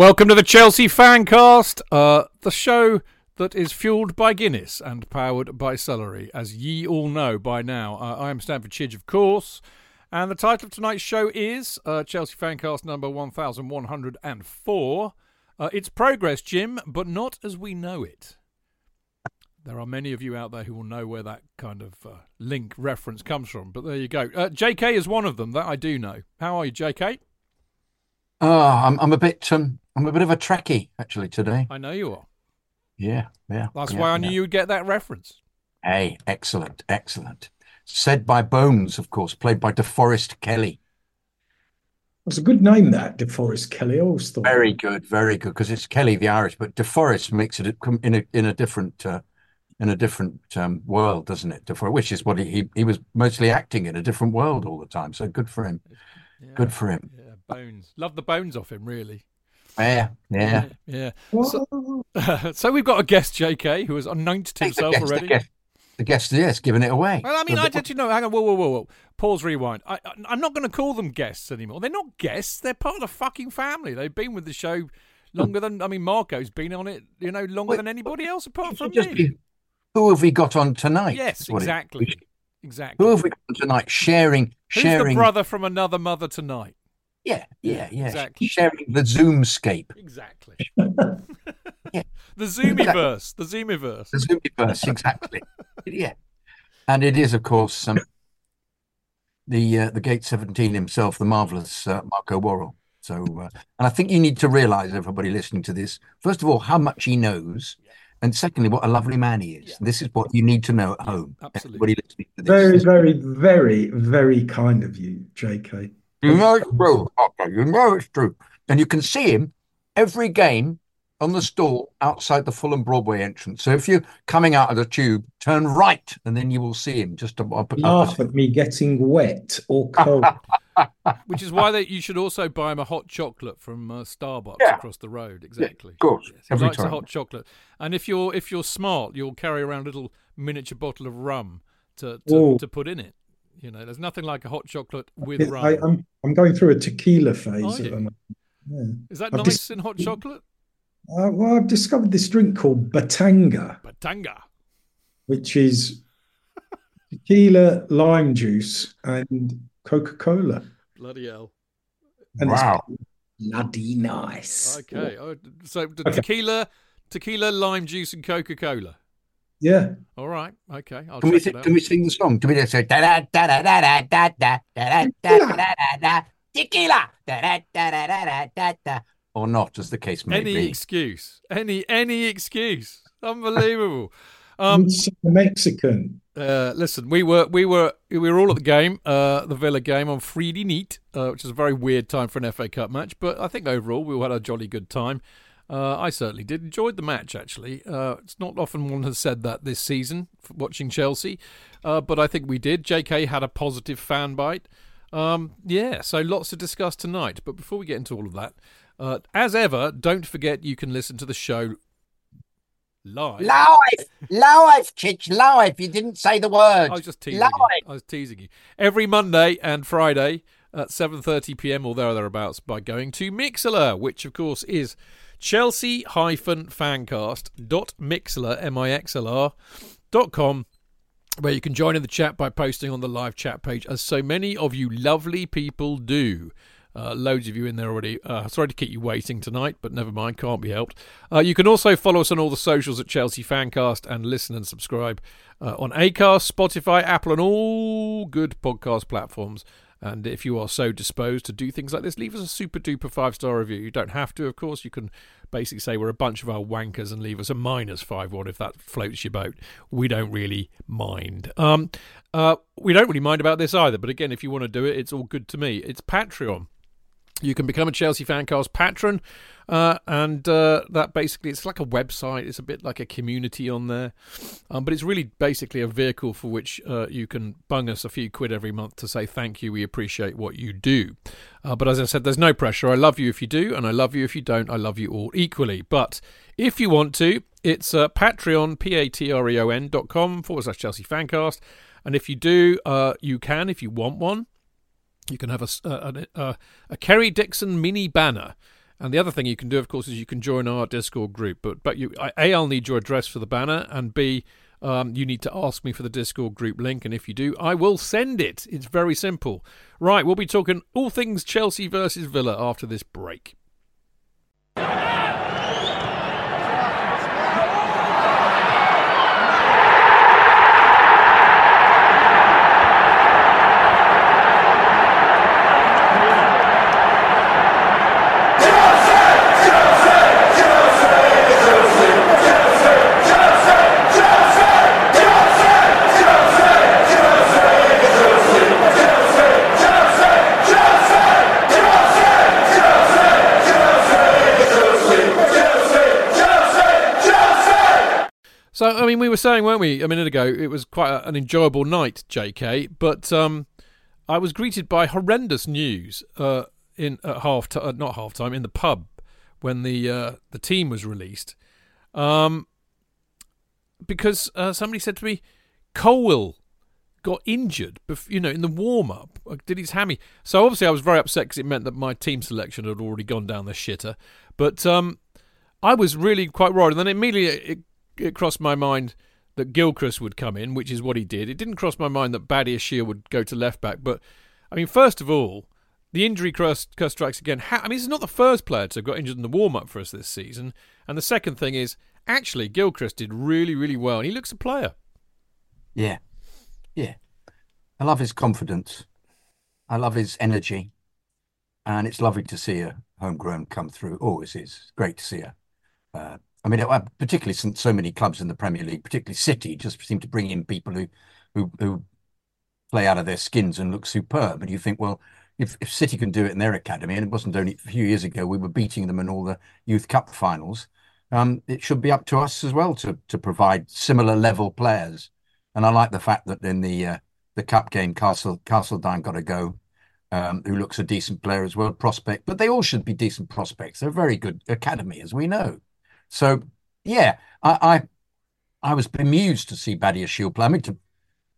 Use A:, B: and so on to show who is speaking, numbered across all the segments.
A: Welcome to the Chelsea Fancast, uh, the show that is fueled by Guinness and powered by celery, as ye all know by now. Uh, I am Stamford Chidge, of course, and the title of tonight's show is uh, Chelsea Fancast number 1104. Uh, it's progress, Jim, but not as we know it. There are many of you out there who will know where that kind of uh, link reference comes from, but there you go. Uh, JK is one of them, that I do know. How are you, JK?
B: Oh, I'm I'm a bit um I'm a bit of a trekkie actually today.
A: I know you are.
B: Yeah, yeah.
A: That's
B: yeah,
A: why I knew
B: yeah.
A: you would get that reference.
B: Hey, excellent, excellent. Said by Bones, of course, played by DeForest Kelley.
C: It's a good name, that DeForest Kelley. I always thought.
B: Very good, very good, because it's Kelly the Irish, but DeForest makes it a- in a in a different uh, in a different um, world, doesn't it? DeForest, which is what he, he he was mostly acting in a different world all the time. So good for him. Good for him.
A: Yeah, bones. Love the bones off him, really.
B: Yeah, yeah.
A: Yeah.
C: Well,
A: So, so we've got a guest, JK, who has announced
B: The
A: himself
B: guest,
A: already.
B: the guest, the guest, yes, giving it away.
A: Well, I mean,
B: The-
A: I did you know. Hang on, whoa, whoa, whoa, whoa. Pause, rewind. I, I, I'm not going to call them guests anymore. They're not guests. They're part of the fucking family. They've been with the show longer than. I mean, Marco's been on it, you know, longer
B: Wait,
A: than anybody else apart from
B: just
A: me.
B: be, who have we got on tonight?
A: Yes,
B: is
A: exactly, exactly.
B: Who have we got on tonight? Sharing,
A: Who's
B: sharing.
A: the brother from another mother tonight?
B: Yeah, yeah, yeah.
A: Exactly.
B: Sharing the Zoomscape,
A: Exactly.
B: Yeah.
A: The Zoomiverse. The Zoomiverse.
B: the Zoomiverse, exactly. yeah, and it is, of course, um, the uh, the Gate Seventeen himself, the marvelous uh, Marco Worrall. So, uh, and I think you need to realise, everybody listening to this, first of all, how much he knows, and secondly, what a lovely man he is. This is what you need to know at home.
A: Absolutely.
B: To this.
C: very, very, very, very kind of you, JK.
B: You know it's true. Okay, you know it's true. And you can see him every game on the stall outside the Fulham Broadway entrance. So if you're coming out of the tube, turn right, and then you will see him just up. up,
C: Laugh at me getting wet or cold.
A: Which is why they, you should also buy him a hot chocolate from uh, Starbucks
B: Yeah.
A: across the road. Exactly.
B: of course,
A: Yes, he
B: every
A: likes a hot chocolate. And if you're if you're smart, you'll carry around a little miniature bottle of rum to to, to put in it. You know, there's nothing like a hot chocolate with rum.
C: I, I'm I'm going through a tequila phase at the moment. Yeah.
A: is that
C: I've
A: nice
C: dis-
A: in hot chocolate?
C: Uh, well, I've discovered this drink called Batanga,
A: Batanga.
C: which is tequila, lime juice, and Coca Cola.
A: Bloody hell.
C: And
B: Wow.
C: it's bloody nice.
A: Okay. Oh, so the
C: Okay.
A: tequila, tequila, lime juice, and Coca Cola.
C: Yeah.
A: All right. Okay. I'll
B: Can we
A: check
B: sing, can we sing the song? Can we just say da da da da da da da da da da da da da tequila da da da da da da da da or not, as the case may
A: any
B: be.
A: excuse any any excuse unbelievable Um,
C: Mexican.
A: Uh, listen, we were we were we were all at the game, uh, the Villa game on Friday night, uh, which is a very weird time for an FA Cup match. But I think overall we all had a jolly good time. Uh, I certainly did enjoyed the match. Actually, uh, it's not often one has said that this season watching Chelsea, uh, but I think we did. J.K. had a positive fan bite. Um, yeah, so lots to discuss tonight. But before we get into all of that, uh, as ever, don't forget you can listen to the show live.
D: Live, live, Chich, live. You didn't say the word.
A: I was just teasing
D: live.
A: you. I was teasing you. Every Monday and Friday at 7:30 p.m. or there or thereabouts by going to Mixlr, which of course is dot com where you can join in the chat by posting on the live chat page, as so many of you lovely people do. Uh, loads of you in there already. Uh, sorry to keep you waiting tonight, but never mind, can't be helped. Uh, you can also follow us on all the socials at Chelsea Fancast and listen and subscribe uh, on Acast, Spotify, Apple, and all good podcast platforms. And if you are so disposed to do things like this, leave us a super duper five star review. You don't have to, of course. You can basically say we're a bunch of our wankers and leave us a minus five one if that floats your boat. We don't really mind. Um, uh, we don't really mind about this either. But again, if you want to do it, it's all good to me. It's Patreon. You can become a Chelsea Fancast patron, uh, and uh, that basically it's like a website. It's a bit like a community on there, um, but it's really basically a vehicle for which uh, you can bung us a few quid every month to say thank you. We appreciate what you do. Uh, but as I said, there's no pressure. I love you if you do, and I love you if you don't. I love you all equally. But if you want to, it's uh, Patreon, P A T R E O N dot com forward slash Chelsea Fancast. And if you do, uh, you can if you want one. You can have a, a, a, a Kerry Dixon mini banner. And the other thing you can do, of course, is you can join our Discord group. But but you, A, I'll need your address for the banner, and B, um, you need to ask me for the Discord group link. And if you do, I will send it. It's very simple. Right, we'll be talking all things Chelsea versus Villa after this break. So, I mean, we were saying, weren't we, a minute ago, it was quite a, an enjoyable night, JK, but um, I was greeted by horrendous news uh, in at half t- uh, not half time, in the pub when the uh, the team was released. Um, because uh, somebody said to me, Colwill got injured, bef- you know, in the warm up, did his hammy. So obviously, I was very upset because it meant that my team selection had already gone down the shitter. But um, I was really quite worried, and then immediately it, it crossed my mind that Gilchrist would come in, which is what he did. It didn't cross my mind that Badiashile would go to left back. But I mean, first of all, the injury curse, curse strikes again. I mean, this is not the first player to have got injured in the warm up for us this season. And the second thing is, actually, Gilchrist did really, really well, and he looks a player.
B: Yeah. Yeah. I love his confidence. I love his energy. And it's lovely to see a homegrown come through. Always is. Great to see her. Uh, I mean, uh, particularly since so many clubs in the Premier League, particularly City, just seem to bring in people who, who, who play out of their skins and look superb. And you think, well, if, if City can do it in their academy, and it wasn't only a few years ago we were beating them in all the Youth Cup finals, um, it should be up to us as well to to provide similar level players. And I like the fact that in the uh, the cup game, Castle Castledine got a go, um, who looks a decent player as well, prospect. But they all should be decent prospects. They're a very good academy, as we know. So yeah, I I, I was bemused to see Badiashile play. I mean, to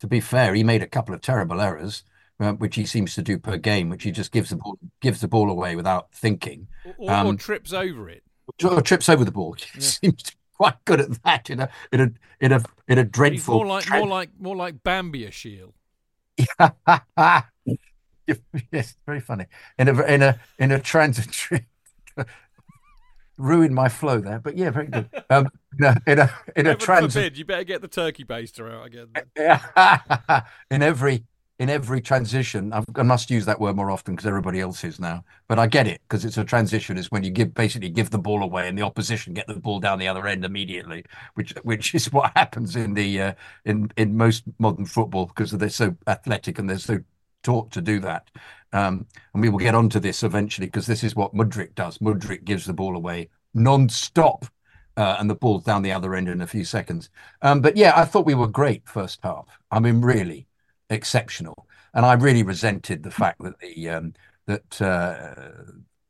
B: to be fair, he made a couple of terrible errors, uh, which he seems to do per game, which he just gives the ball gives the ball away without thinking,
A: or, or um, trips over it,
B: or trips over the ball. He yeah. seems to be quite good at that in a in a in a in a dreadful.
A: He's more like more like more like Bambiashile.
B: yes, very funny. In a in a in a transitory ruined my flow there, but yeah, very good. Um, in a in a, in a trans.
A: Forbid, you better get the turkey baster out again.
B: in every in every transition, I've, I must use that word more often because everybody else is now. But I get it because it's a transition. Is when you give basically give the ball away and the opposition get the ball down the other end immediately, which which is what happens in the uh, in in most modern football because they're so athletic and they're so taught to do that. Um, and we will get onto this eventually because this is what Mudryk does. Mudryk gives the ball away non-stop uh, and the ball's down the other end in a few seconds. Um, but yeah, I thought we were great first half. I mean, really exceptional. And I really resented the fact that the um, that uh,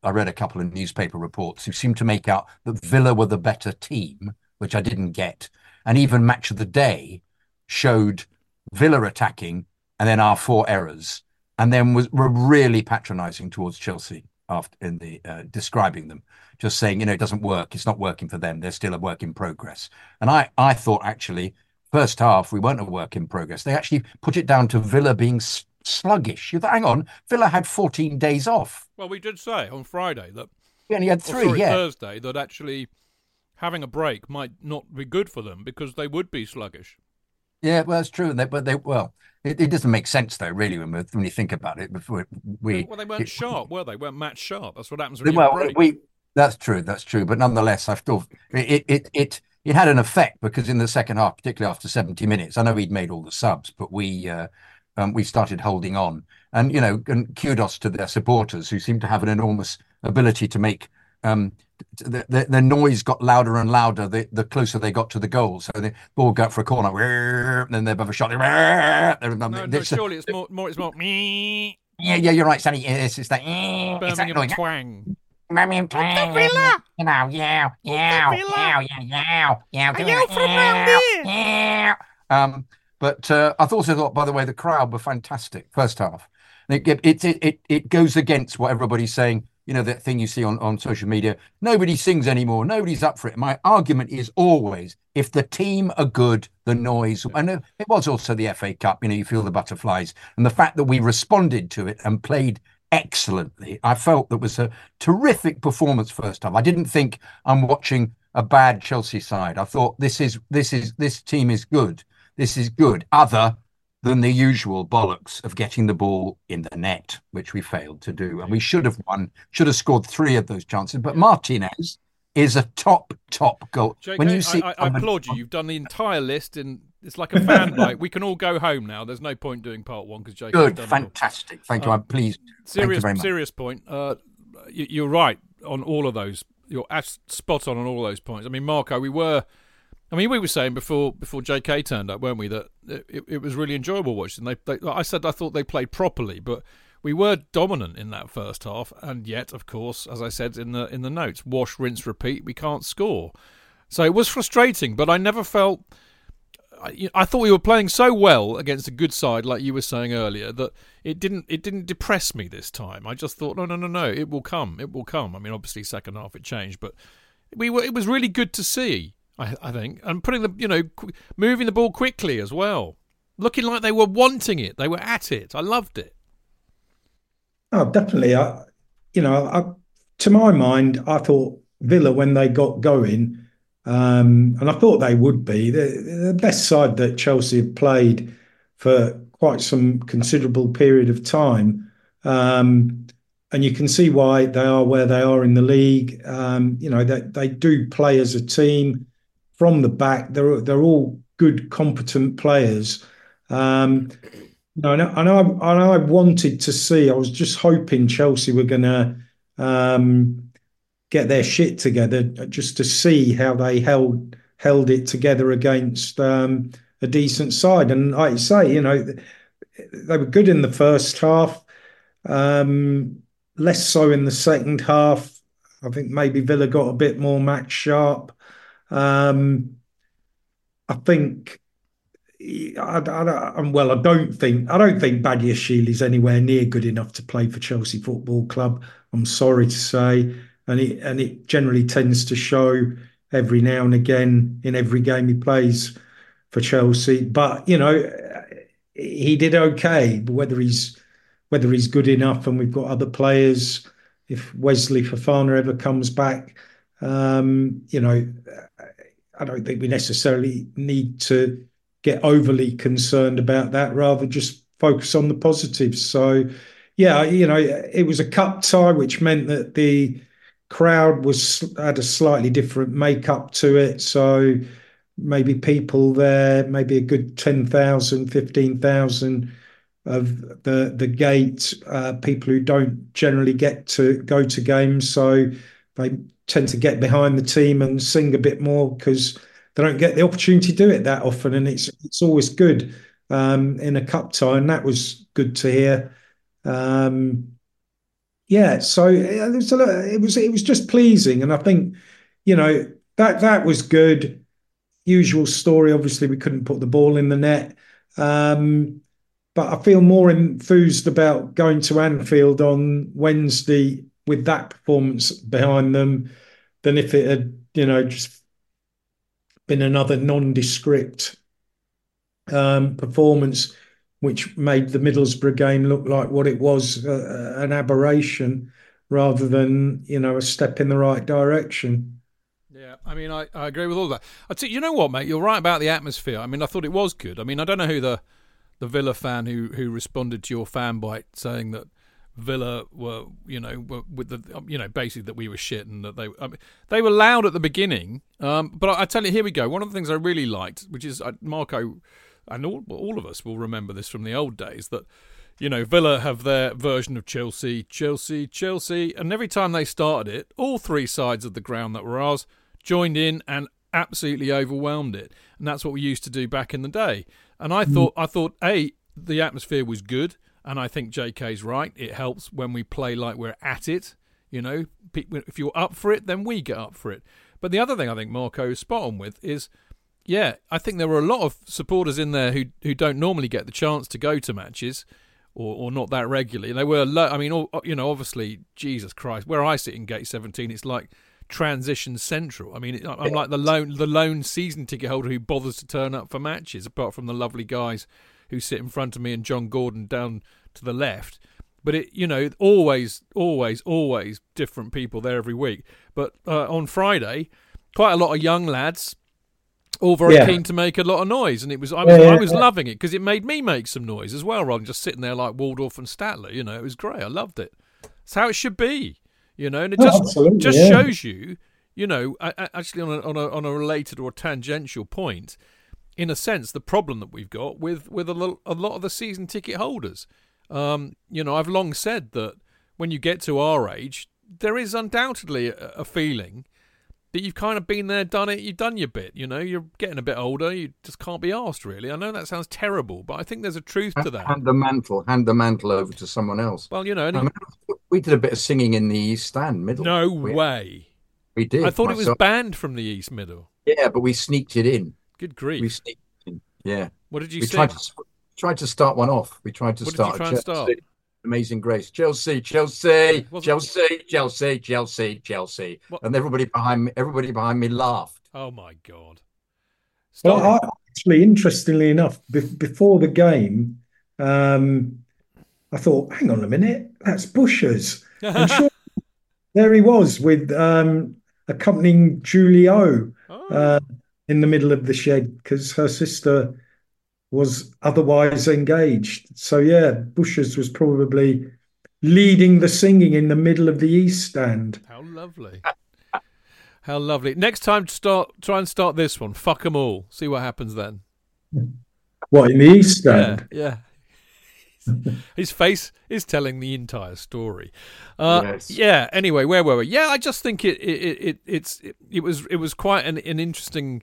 B: I read a couple of newspaper reports who seemed to make out that Villa were the better team, which I didn't get. And even Match of the Day showed Villa attacking and then our four errors, and then was were really patronising towards Chelsea after in the uh, describing them, just saying you know it doesn't work, it's not working for them, they're still a work in progress. And I I thought actually first half we weren't a work in progress. They actually put it down to Villa being sluggish. You thought, hang on, Villa had 14 days off.
A: Well, we did say on Friday that
B: we only had three.
A: Sorry,
B: yeah,
A: Thursday that actually having a break might not be good for them because they would be sluggish.
B: Yeah, well, that's true. They, but they well, it, it, doesn't make sense though, really, when we, when you think about it. Before we,
A: well, they weren't
B: it,
A: sharp, were they? weren't match sharp. That's what happens when
B: well, we. That's true. That's true. But nonetheless, I thought it, it it it had an effect because in the second half, particularly after seventy minutes, I know he'd made all the subs, but we uh, um, we started holding on, and you know, and kudos to their supporters who seem to have an enormous ability to make the, the, the, noise got louder and louder the, the closer they got to the goal. So the ball got for a corner, and then they have a shot.
A: No, no, surely it's more, more, it's more.
B: Yeah, yeah, you're right, Sonny. It's, it's that.
A: Birmingham it's that twang.
D: Birmingham twang. Villa. You know, yeah, yeah, yeah, yeah, yeah, yeah. Are you from round here? Yeah.
B: Um, but uh, I also thought, by the way, the crowd were fantastic first half. It, it, it, it, it goes against what everybody's saying you know, that thing you see on, on social media. Nobody sings anymore. Nobody's up for it. My argument is always if the team are good, the noise, and it was also the FA Cup, you know, you feel the butterflies. And the fact that we responded to it and played excellently, I felt that was a terrific performance first time. I didn't think I'm watching a bad Chelsea side. I thought this is this is this team is good. This is good. Other than the usual bollocks of getting the ball in the net, which we failed to do. And we should have won, should have scored three of those chances. But Martinez is a top, top goal.
A: JK, when you see, I, I, I applaud you. You've done the entire list, and it's like a fan bite. We can all go home now. There's no point doing part one because JK.
B: Good, fantastic. Thank you. I'm pleased.
A: Serious,
B: you
A: serious point. Uh, you, are right on all of those. You're spot on on all those points. I mean, Marco, we were I mean, we were saying before before J.K. turned up, weren't we, that it, it was really enjoyable watching. They, they, I said I thought they played properly, but we were dominant in that first half, and yet, of course, as I said in the in the notes, wash, rinse, repeat. We can't score, so it was frustrating. But I never felt. I, I thought we were playing so well against a good side, like you were saying earlier, that it didn't it didn't depress me this time. I just thought, no, no, no, no, it will come, it will come. I mean, obviously, second half it changed, but we were. It was really good to see I, I think, and putting the you know qu- moving the ball quickly as well, looking like they were wanting it, they were at it. I loved it.
C: Oh, definitely. I, you know, I, to my mind, I thought Villa when they got going, um, and I thought they would be the, the best side that Chelsea have played for quite some considerable period of time. Um, and you can see why they are where they are in the league. Um, you know, they, they do play as a team from the back. They're they're all good, competent players. Um, you know, and I, I, and I wanted to see. I was just hoping Chelsea were going to um, get their shit together, just to see how they held held it together against um, a decent side. And like you say, you know, they were good in the first half, um, less so in the second half. I think maybe Villa got a bit more match sharp. Um, I think. I, I, well, I don't think I don't think Badiashile is anywhere near good enough to play for Chelsea Football Club. I'm sorry to say, and it and it generally tends to show every now and again in every game he plays for Chelsea. But you know, he did okay. But whether he's whether he's good enough, and we've got other players. If Wesley Fofana ever comes back, um, you know, I don't think we necessarily need to get overly concerned about that. Rather, just focus on the positives. So, yeah, you know, it was a cup tie, which meant that the crowd was had a slightly different makeup to it. So maybe people there, maybe a good 10,000, 15,000 of the the gate, uh, people who don't generally get to go to games. So they tend to get behind the team and sing a bit more because they don't get the opportunity to do it that often. And it's it's always good um, in a cup tie, and that was good to hear. Um, yeah, so it was, it was it was just pleasing, and I think you know that that was good. Usual story. Obviously, we couldn't put the ball in the net, um, but I feel more enthused about going to Anfield on Wednesday with that performance behind them than if it had you know just been another nondescript um, performance which made the Middlesbrough game look like what it was uh, an aberration rather than you know a step in the right direction.
A: Yeah, I mean, I, I agree with all that. I t- you know what, mate, you're right about the atmosphere. I mean, I thought it was good. I mean, I don't know who the the Villa fan who who responded to your fan bite saying that Villa were, you know, were with the, you know, basically that we were shit and that they, I mean, they were loud at the beginning. Um, but I, I, tell you, here we go. One of the things I really liked, which is uh, Marco and all, all of us will remember this from the old days that you know Villa have their version of Chelsea, Chelsea, Chelsea, and every time they started it, all three sides of the ground that were ours joined in and absolutely overwhelmed it, and that's what we used to do back in the day. And I mm. thought, I thought, a the atmosphere was good, and I think JK's right. It helps when we play like we're at it. You know, if you're up for it, then we get up for it. But the other thing I think Marco is spot on with is yeah, I think there were a lot of supporters in there who who don't normally get the chance to go to matches, or, or not that regularly. They were, I mean, all, you know, obviously, Jesus Christ, where I sit in Gate 17, it's like transition central. I mean, I'm like the lone the lone season ticket holder who bothers to turn up for matches, apart from the lovely guys who sit in front of me and John Gordon down to the left. But it, you know, always, always, always different people there every week. But uh, on Friday, quite a lot of young lads all very yeah. keen to make a lot of noise, and it was I was, yeah, yeah, I was loving it because it made me make some noise as well, rather than just sitting there like Waldorf and Statler. You know, it was great. I loved it. It's how it should be. You know, and it just oh, just shows you. You know, actually on a, on a on a related or tangential point, in a sense, the problem that we've got with with a, lot, a lot of the season ticket holders. Um, you know, I've long said that when you get to our age, there is undoubtedly a, a feeling that you've kind of been there, done it, you've done your bit. You know, you're getting a bit older, you just can't be asked, really. I know that sounds terrible, but I think there's a truth to that.
B: Hand the mantle, hand the mantle over to someone else.
A: Well, you know,
B: I mean, we did a bit of singing in the East Stand middle.
A: No we, way.
B: We did.
A: I thought myself. it was banned from the East Middle.
B: Yeah, but we sneaked it in.
A: Good grief.
B: We sneaked in. Yeah.
A: What did you
B: we
A: sing?
B: Tried to, tried to start one off. We tried to
A: what
B: start.
A: Did you try and start?
B: Amazing Grace, Chelsea, Chelsea, Chelsea, Chelsea, Chelsea, Chelsea, what? and everybody behind me, everybody behind me laughed.
A: Oh my god!
C: Stop. Well, I, actually, interestingly enough, be- before the game, um, I thought, hang on a minute, that's Bushers. And sure, there he was with um, accompanying Julio oh. uh, in the middle of the shed because her sister was otherwise engaged. So yeah, Bushers was probably leading the singing in the middle of the East Stand.
A: How lovely. How lovely. Next time, start try and start this one. Fuck them all. See what happens then.
C: What in the East Stand?
A: Yeah. yeah. His face is telling the entire story. Uh, yes. Yeah. Anyway, where were we? Yeah, I just think it it, it it's it, it was it was quite an, an interesting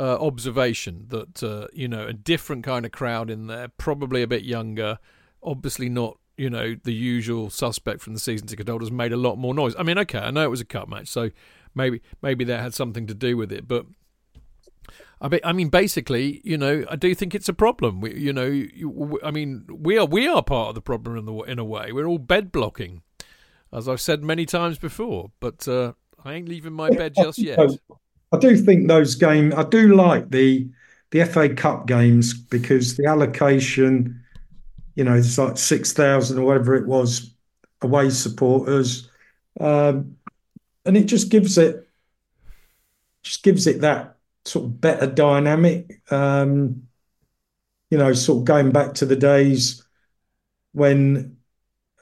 A: uh, observation that uh, you know a different kind of crowd in there, probably a bit younger, obviously not you know the usual suspect from the season ticket holders, made a lot more noise. I mean, okay, I know it was a cup match, so maybe maybe that had something to do with it, but. I mean, I mean, basically, you know, I do think it's a problem. We, you know, you, I mean, we are we are part of the problem in the in a way. We're all bed blocking, as I've said many times before. But uh, I ain't leaving my bed just yet.
C: I do think those games. I do like the the FA Cup games because the allocation, you know, it's like six thousand or whatever it was away supporters, um, and it just gives it just gives it that sort of better dynamic. Um, you know, sort of going back to the days when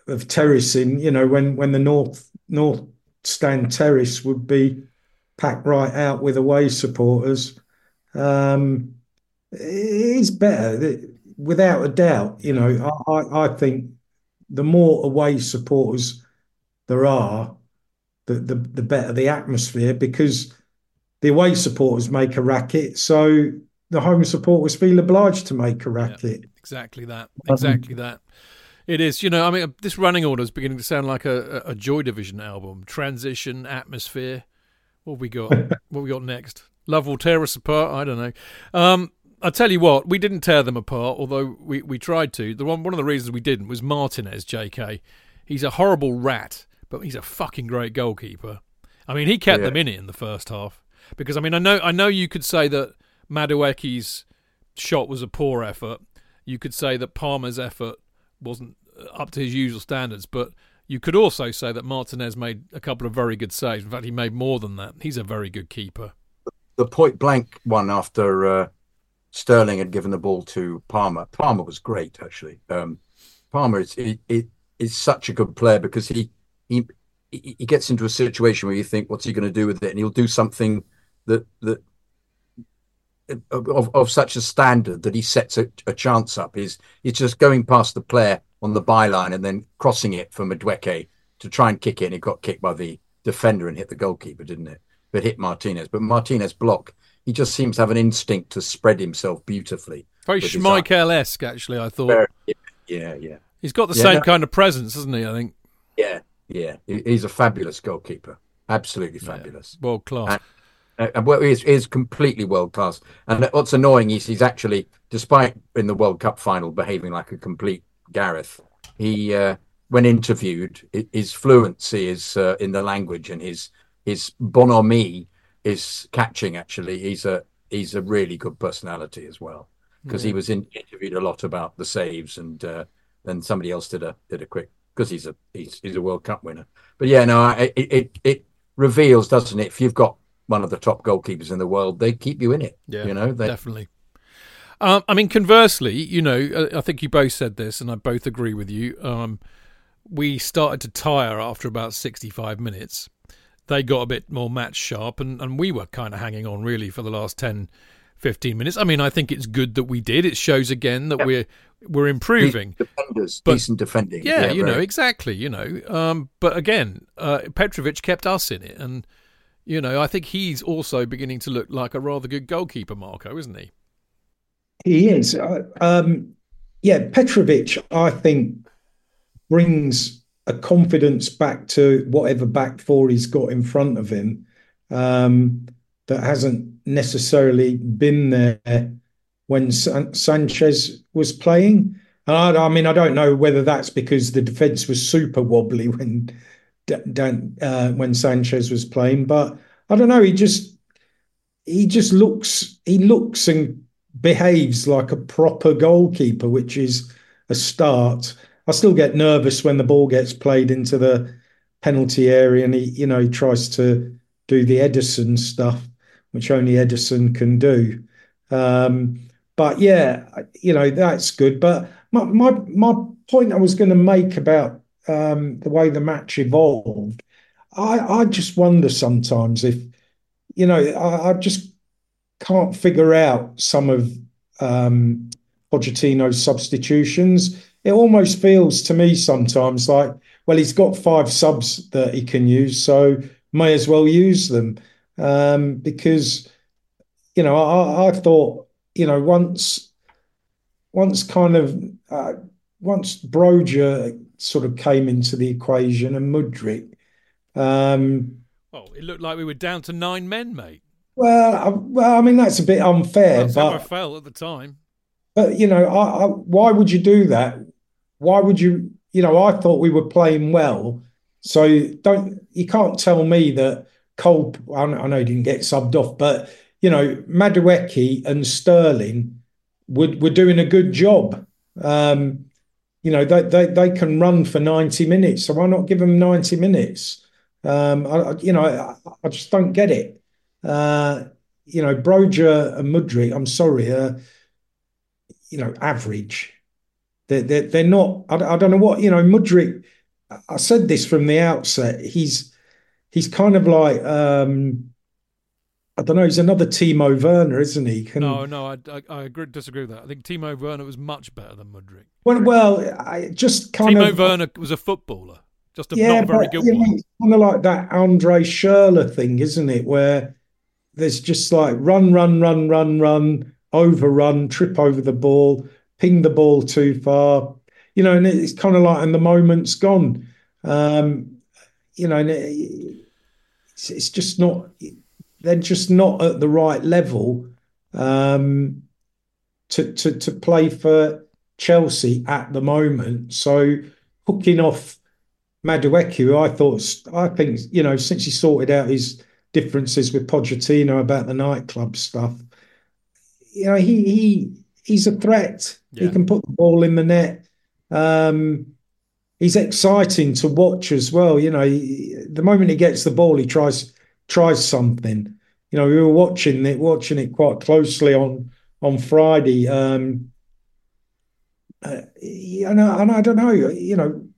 C: of terracing, you know, when when the north north stand terrace would be packed right out with away supporters. Um, it is better without a doubt. You know, I, I think the more away supporters there are, the, the the better the atmosphere because the away supporters make a racket, so the home supporters feel obliged to make a racket.
A: Yeah, exactly that. Exactly um, that. It is, you know. I mean, this running order is beginning to sound like a, a Joy Division album. Transition, atmosphere. What have we got? what we got next? Love will tear us apart. I don't know. Um, I tell you what, we didn't tear them apart, although we, we tried to. The one one of the reasons we didn't was Martinez. J.K. He's a horrible rat, but he's a fucking great goalkeeper. I mean, he kept yeah. them in it in the first half because I mean, I know I know you could say that Madueke's shot was a poor effort. You could say that Palmer's effort wasn't up to his usual standards, but you could also say that Martinez made a couple of very good saves. In fact, he made more than that. He's a very good keeper.
B: The point blank one after uh, Sterling had given the ball to Palmer. Palmer was great, actually. Um, Palmer is he, he, is such a good player because he he he gets into a situation where you think, what's he going to do with it? And he'll do something that that of, of such a standard that he sets a, a chance up. He's he's just going past the player on the byline and then crossing it for Madueke to try and kick it. And it got kicked by the defender and hit the goalkeeper, didn't it? But hit Martinez. But Martinez block. He just seems to have an instinct to spread himself beautifully.
A: Very Schmeichel esque, actually. I thought.
B: Very, yeah, yeah.
A: He's got the yeah, same no, kind of presence, hasn't he? I think.
B: Yeah, yeah. He's a fabulous goalkeeper. Absolutely fabulous.
A: Yeah. World class.
B: And, uh, well, is is completely world class. And what's annoying is he's actually, despite in the World Cup final behaving like a complete Gareth, he uh, when interviewed, his fluency is uh, in the language and his his bonhomie is catching. Actually, he's a he's a really good personality as well because yeah. he was in, interviewed a lot about the saves and uh, then somebody else did a did a quick because he's a he's he's a World Cup winner. But yeah, no, it it, it reveals, doesn't it? If you've got one of the top goalkeepers in the world, they keep you in it.
A: Yeah,
B: you know, they,
A: definitely. Um, I mean, conversely, you know, I think you both said this, and I both agree with you. Um, we started to tire after about 65 minutes. They got a bit more match sharp, and, and we were kind of hanging on really for the last 10, 15 minutes. I mean, I think it's good that we did. It shows again that we're we're improving.
B: Defenders, but, decent defending.
A: Yeah, yeah you very. know, exactly. You know, um, but again, uh, Petrovic kept us in it, and you know, I think he's also beginning to look like a rather good goalkeeper, Marco, isn't he?
C: He is. Uh, um, yeah, Petrovic, I think, brings a confidence back to whatever back four he's got in front of him um, that hasn't necessarily been there when San- Sanchez was playing. And I, I, mean, I don't know whether that's because the defence was super wobbly when Dan, uh, when Sanchez was playing, but I don't know. He just he just looks he looks and behaves like a proper goalkeeper, which is a start. I still get nervous when the ball gets played into the penalty area and he, you know, he tries to do the Ederson stuff, which only Ederson can do. Um, but yeah, you know, that's good. But my my, my point I was going to make about um, the way the match evolved, I, I just wonder sometimes if, you know, I, I just can't figure out some of um, Pochettino's substitutions. It almost feels to me sometimes like, well, he's got five subs that he can use, so may as well use them. Um, because, you know, I, I thought, you know, once, once kind of, uh, once Broja sort of came into the equation and Mudryk. Um,
A: well, it looked like we were down to nine men, mate.
C: Well, I, well, I mean that's a bit unfair. That's but,
A: how I felt at the time.
C: But you know, I, I, why would you do that? Why would you? You know, I thought we were playing well, so don't you can't tell me that Cole. I know he didn't get subbed off, but you know, Madueke and Sterling were were doing a good job. Um, you know, they, they, they can run for 90 minutes. So why not give them 90 minutes? Um, I, you know, I, I, just don't get it. Uh, you know, Broja and Mudryk, I'm sorry, uh, you know, average. They're, they're, they're not. I, I don't know what you know. Mudryk. I said this from the outset. He's he's kind of like um, I don't know. He's another Timo Werner, isn't he? Can,
A: no, no, I, I, I agree, disagree with that. I think Timo Werner was much better than Mudryk.
C: Well, well, I just kind
A: Timo
C: of
A: Werner was a footballer, just a,
C: yeah,
A: not very
C: but,
A: good
C: you know,
A: one.
C: kind of like that Andre Schürrle thing, isn't it? Where there's just like run, run, run, run, run, overrun, trip over the ball, ping the ball too far, you know, and it's kind of like, and the moment's gone. Um, you know, and it, it's, it's just not. They're just not at the right level um, to to to play for Chelsea at the moment. So hooking off Madueke, who I thought, I think, you know, since he sorted out his differences with Pochettino about the nightclub stuff, you know, he he he's a threat.
A: Yeah.
C: He can put the ball in the net. Um, he's exciting to watch as well. You know, he, the moment he gets the ball, he tries tries something. You know, we were watching it watching it quite closely on on Friday. Um, uh, and, I, and I don't know, you know,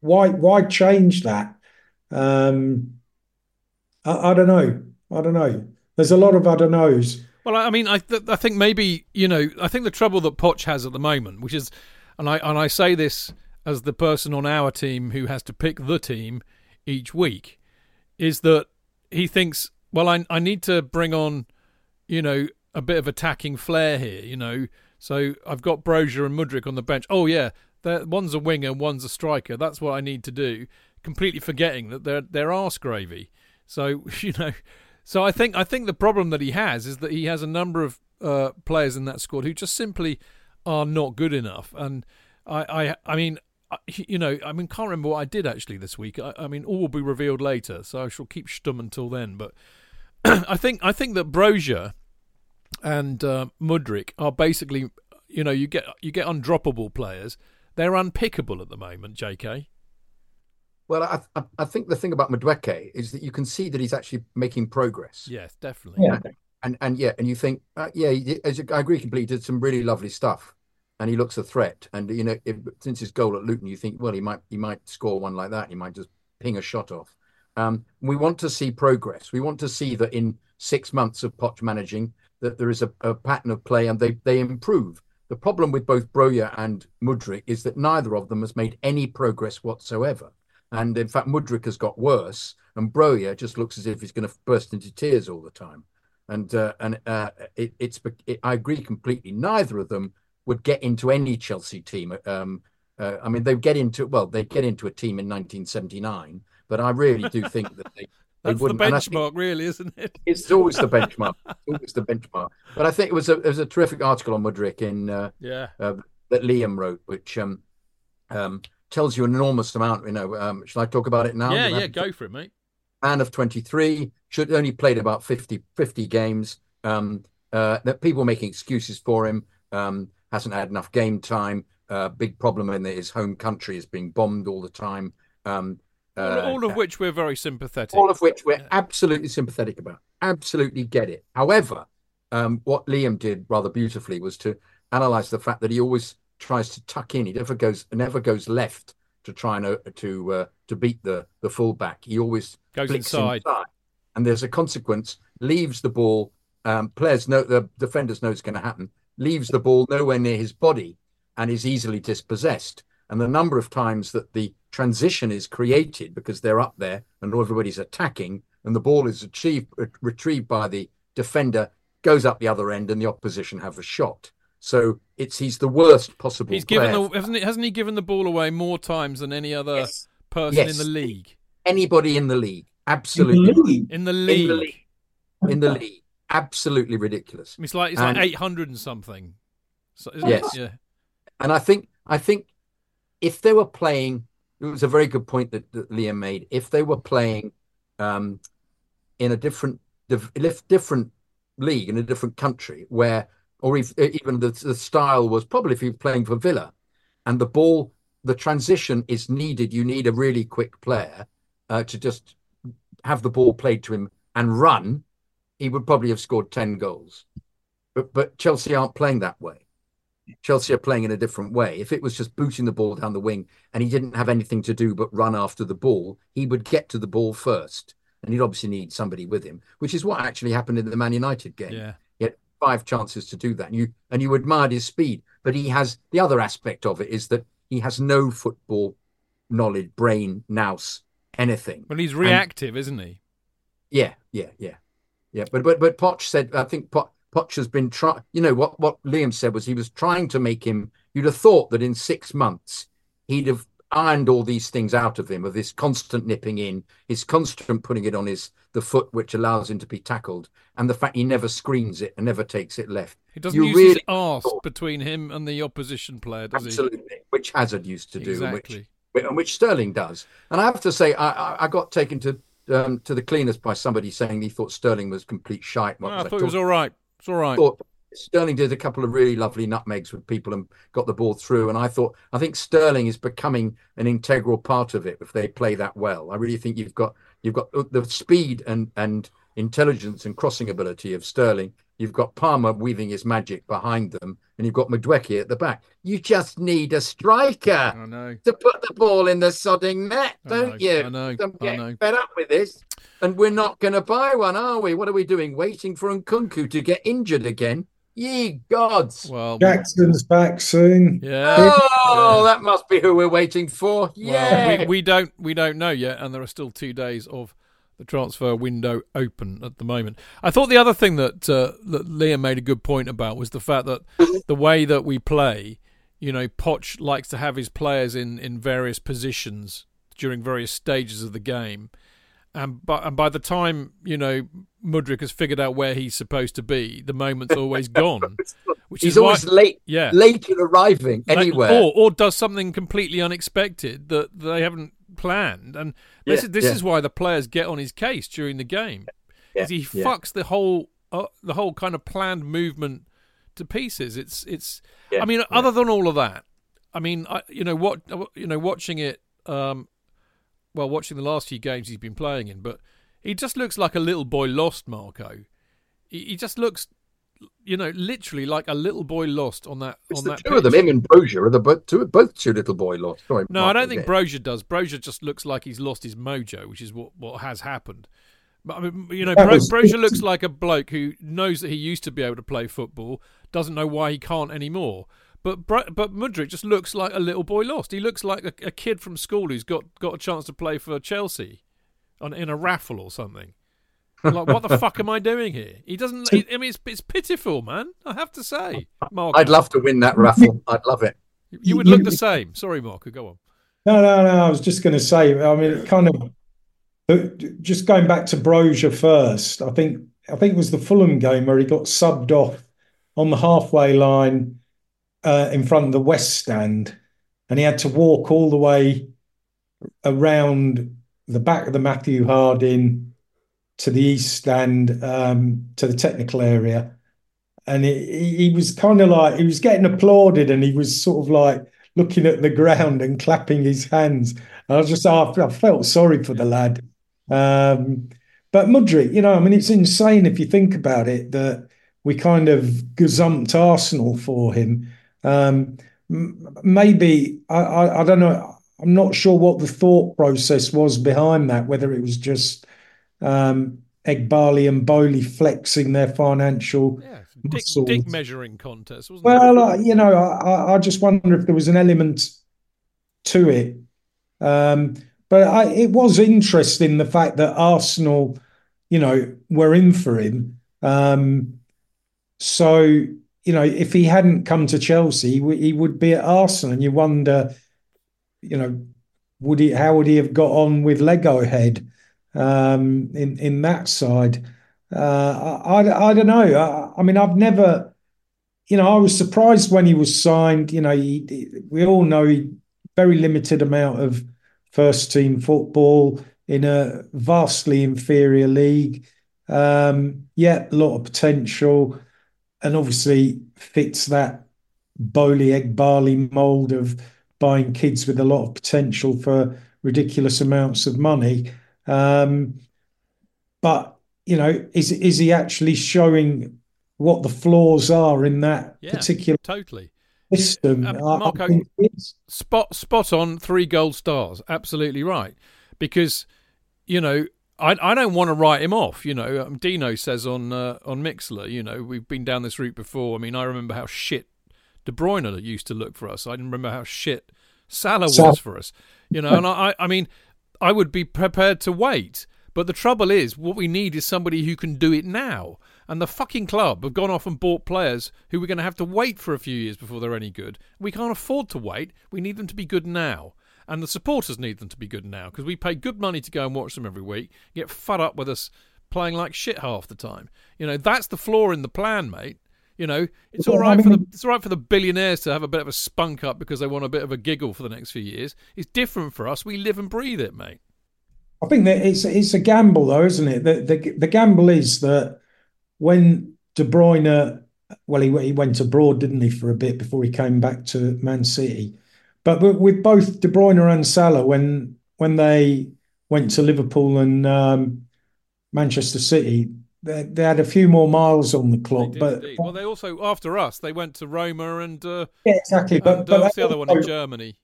C: why why change that? Um, I, I don't know. I don't know. There's a lot of I don't knows.
A: Well, I mean, I th- I think maybe you know, I think the trouble that Poch has at the moment, which is, and I and I say this as the person on our team who has to pick the team each week, is that he thinks, well, I I need to bring on, you know, a bit of attacking flair here, you know. So I've got Broja and Mudryk on the bench. Oh yeah, one's a winger, one's a striker. That's what I need to do. Completely forgetting that they're they're arse gravy. So you know, so I think I think the problem that he has is that he has a number of uh, players in that squad who just simply are not good enough. And I I, I mean. You know, I mean, can't remember what I did actually this week. I, I mean, all will be revealed later, so I shall keep stum until then. But I think I think that Broja and uh, Mudryk are basically, you know, you get you get undroppable players. They're unpickable at the moment. J.K.
B: Well, I, I, I think the thing about Madueke is that you can see that he's actually making progress.
A: Yes, definitely.
C: Yeah.
B: And and yeah, and you think, uh, yeah, he as you- I agree completely. He did some really lovely stuff, and he looks a threat. And you know, if, since his goal at Luton, you think, well, he might he might score one like that. He might just ping a shot off. Um, we want to see progress. We want to see that in six months of Poch managing, that there is a, a pattern of play and they they improve. The problem with both Broja and Mudryk is that neither of them has made any progress whatsoever. And in fact, Mudryk has got worse, and Broja just looks as if he's going to burst into tears all the time. And uh, and uh, it, it's it, I agree completely. Neither of them would get into any Chelsea team. Um, uh, I mean, they get into well, they get into a team in 1979, but I really do think that they.
A: That's the
B: wouldn't. And I think-
A: benchmark, really, isn't it?
B: it's always the benchmark. always the benchmark. But I think it was a it was a terrific article on Mudryk in uh,
A: Yeah.
B: uh, that Liam wrote, which um, um, tells you an enormous amount. You know, um, shall I talk about it now?
A: yeah, yeah. Go for it, mate.
B: man of 23 should only played about 50 50 games um uh that people making excuses for him um hasn't had enough game time uh big problem in that his home country is being bombed all the time um
A: All,
B: uh,
A: all of which we're very sympathetic.
B: all of which we're absolutely sympathetic about absolutely get it however um what liam did rather beautifully was to analyze the fact that he always tries to tuck in he never goes never goes left to try and uh, to uh, to beat the the fullback he always
A: Goes
B: flicks
A: inside.
B: and there's a consequence. Leaves the ball. Um, players know the defenders know it's going to happen. Leaves the ball nowhere near his body, and is easily dispossessed. And the number of times that the transition is created because they're up there and everybody's attacking, and the ball is achieved retrieved by the defender, goes up the other end, and the opposition have a shot. So it's he's the worst possible.
A: He's given
B: player.
A: the hasn't he, hasn't he given the ball away more times than any other
B: Yes.
A: person
B: Yes.
A: in the league?
B: anybody in the league. Absolutely
A: In the
B: in
A: league.
B: the league. In the league. Absolutely ridiculous.
A: It's like it's like eight hundred and something. So, isn't
B: Yes.
A: It? Yeah.
B: And I think I think if they were playing, it was a very good point that, that Liam made. If they were playing um, in a different if different league in a different country, where or if, even the, the style was probably if you're playing for Villa, and the ball, the transition is needed. You need a really quick player uh, to just have the ball played to him and run. He would probably have scored ten goals. But but Chelsea aren't playing that way. Chelsea are playing in a different way. If it was just booting the ball down the wing and he didn't have anything to do but run after the ball, he would get to the ball first. And he'd obviously need somebody with him, which is what actually happened in the Man United game.
A: Yeah.
B: Five chances to do that. And you and you admired his speed. But he has the other aspect of it is that he has no football knowledge, brain, nous, anything.
A: Well, he's
B: And-
A: reactive, isn't he?
B: yeah, yeah, yeah, yeah. But but but Poch said, I think Poch, Poch has been trying. You know what what Liam said was he was trying to make him. You'd have thought that in six months he'd have ironed all these things out of him, of this constant nipping in, his constant putting it on his the foot, which allows him to be tackled, and the fact he never screens it and never takes it left.
A: He doesn't
B: You
A: use his arse
B: thought-
A: between him and the opposition player, does he?
B: Absolutely, which Hazard used to
A: he?
B: do, and which
A: Exactly.
B: and which Sterling does. And I have to say, I, I, got taken to um, to the cleaners by somebody saying he thought Sterling was complete shite.
A: No,
B: was
A: I
B: I
A: it was all right. It's all right.
B: thought Sterling did a couple of really lovely nutmegs with people and got the ball through. And I thought, I think Sterling is becoming an integral part of it if they play that well. I really think you've got you've got uh, the speed and and intelligence and crossing ability of Sterling. You've got Palmer weaving his magic behind them, and you've got Madueke at the back. You just need a striker to put the ball in the sodding net, don't
A: know,
B: you?
A: I know,
B: I'm
A: I know.
B: fed up with this. And we're not going to buy one, are we? What are we doing? Waiting for Nkunku to get injured again? Ye gods.
A: Well,
C: Jackson's back soon.
A: yeah.
B: Oh, that must be who we're waiting for. Yeah.
A: Well, we, we don't we don't know yet, and there are still two days of the transfer window open at the moment. I thought the other thing that uh, that Liam made a good point about was the fact that the way that we play, you know, Poch likes to have his players in in various positions during various stages of the game. And by, and by the time you know Mudryk has figured out where he's supposed to be, the moment's always gone. Which
B: He's
A: is why-
B: always late,
A: yeah,
B: late in arriving anywhere.
A: or or does something completely unexpected that they haven't planned. And this
B: Yeah,
A: is this
B: yeah.
A: is why the players get on his case during the game,
B: Yeah,
A: he fucks the whole uh, the whole kind of planned movement to pieces. It's it's. I mean, other than all of that, I mean, I, you know what you know, watching it. Um, well, watching the last few games he's been playing in, but he just looks like a little boy lost, Marco. He, he just looks, you know, literally like a little boy lost on that
B: It's
A: on
B: the
A: that.
B: two of them,
A: pitch.
B: him and Broja, are the both two, both two little boy lost. Sorry,
A: No, I don't think
B: again.
A: Broja does. Broja just looks like he's lost his mojo, which is what, what has happened. But I mean, you know, Bro- Broja looks like a bloke who knows that he used to be able to play football, doesn't know why he can't anymore. But Bro- but Mudryk just looks like a little boy lost. He looks like a, a kid from school who's got, got a chance to play for Chelsea, on in a raffle or something. Like, what the fuck am I doing here? He doesn't. I mean, it's it's pitiful, man. I have to say, Mark.
B: I'd love to win that raffle. I'd love it.
A: You would look the same. Sorry, Mark. Go on.
C: No, no, no. I was just going to say. I mean, it kind of just going back to Broja first. I think I think it was the Fulham game where he got subbed off on the halfway line uh, in front of the West Stand, and he had to walk all the way around the back of the Matthew Harding to the East Stand um, to the technical area, and he, was kind of like he was getting applauded, and he was sort of like looking at the ground and clapping his hands. And I was just I, I felt sorry for the lad. Um, but Mudryk, you know, I mean, it's insane if you think about it that we kind of gazumped Arsenal for him. Um, maybe I, I, I don't know. I'm not sure what the thought process was behind that. Whether it was just um, Eghbali and Boehly flexing their financial
A: Yeah, dick, dick measuring contest, wasn't it?
C: Well, uh, you know, I, I- I just wonder if there was an element to it. Um, but I, it was interesting the fact that Arsenal, you know, were in for him. Um, so, you know, if he hadn't come to Chelsea, he, he would be at Arsenal, and you wonder, you know, would he? How would he have got on with Lego Head um, in in that side? Uh, I, I I don't know. I, I mean, I've never you know, I was surprised when he was signed. You know, he, he- we all know he very limited amount of first team football in a vastly inferior league. Um, yeah, a lot of potential, and obviously fits that Boehly egg barley mold of buying kids with a lot of potential for ridiculous amounts of money. Um, but you know, is is he actually showing what the flaws are in that
A: Yeah.
C: particular?
A: Totally.
C: system. I
A: Marco, spot spot on three gold stars absolutely right because you know I, I don't want to write him off you know um, Dino says on uh, on Mixlr you know we've been down this route before I mean I remember how shit De Bruyne used to look for us I didn't remember how shit Salah
C: Salah.
A: was for us you know and I I mean I would be prepared to wait but the trouble is what we need is somebody who can do it now and the fucking club have gone off and bought players who we're going to have to wait for a few years before they're any good. We can't afford to wait. We need them to be good now. And the supporters need them to be good now because we pay good money to go and watch them every week, get fed up with us playing like shit half the time. You know, that's the flaw in the plan, mate. You know, it's all right for the it's all right for the billionaires to have a bit of a spunk up because they want a bit of a giggle for the next few years. It's different for us. We live and breathe it, mate.
C: I think that it's it's a gamble though, isn't it? The the, the gamble is that when De Bruyne, well, he he went abroad, didn't he, for a bit before he came back to Man City. But with, with both De Bruyne and Salah, when when they went to Liverpool and um, Manchester City, they, they had a few more miles on the clock. But
A: indeed. Well, they also after us, they went to Roma and uh,
C: yeah, exactly. But
A: and
C: but
A: uh, what's the other one in Germany?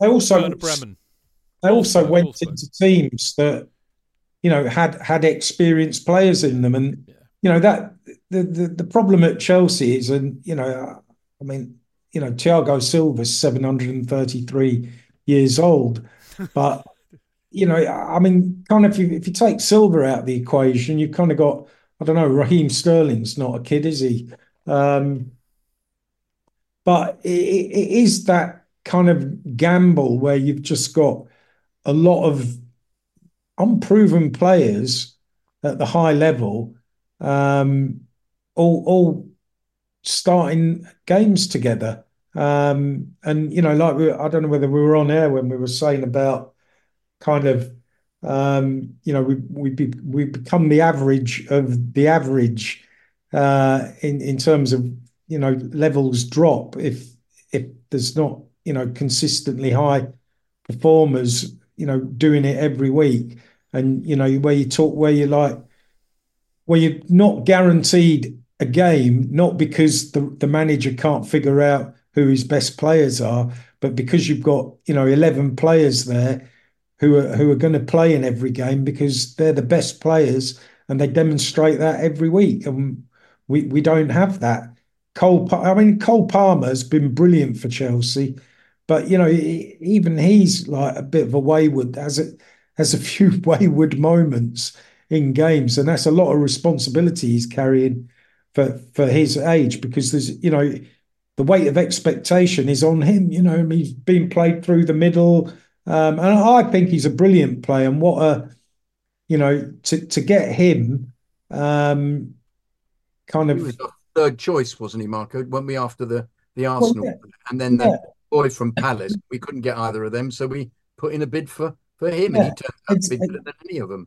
C: they also
A: Werder Bremen.
C: they also went
A: Wolfsburg.
C: into teams that you know had had experienced players in them and
A: Yeah.
C: you know that the, the the problem at Chelsea is and you know I mean you know Thiago Silva's 733 years old but you know I mean kind of if you, if you take Silva out of the equation you've kind of got I don't know Raheem Sterling's not a kid is he um but it, it it is that kind of gamble where you've just got a lot of unproven players at the high level, um, all all starting games together. Um, and you know, like we, I don't know whether we were on air when we were saying about kind of um, you know we we be, we become the average of the average uh, in in terms of you know levels drop if if there's not you know consistently high performers you know doing it every week. And you know where you talk where you like where you're not guaranteed a game not because the the manager can't figure out who his best players are but because you've got you know 11 players there who are who are going to play in every game because they're the best players and they demonstrate that every week. And we we don't have that. Cole I mean Cole Palmer's been brilliant for Chelsea but you know even he's like a bit of a wayward has a has a few wayward moments in games. And that's a lot of responsibility he's carrying for for his age because there's you know the weight of expectation is on him you know he's been played through the middle um, and I think he's a brilliant player and what a you know to to get him um kind
B: He
C: of
B: third choice, wasn't he, Marco? Weren't we after the the Arsenal,
C: yeah.
B: and then the
C: Yeah.
B: boy from Palace? We couldn't get either of them, so we put in a bid for for him, and he turned out
C: it's-
B: to be better than any of them.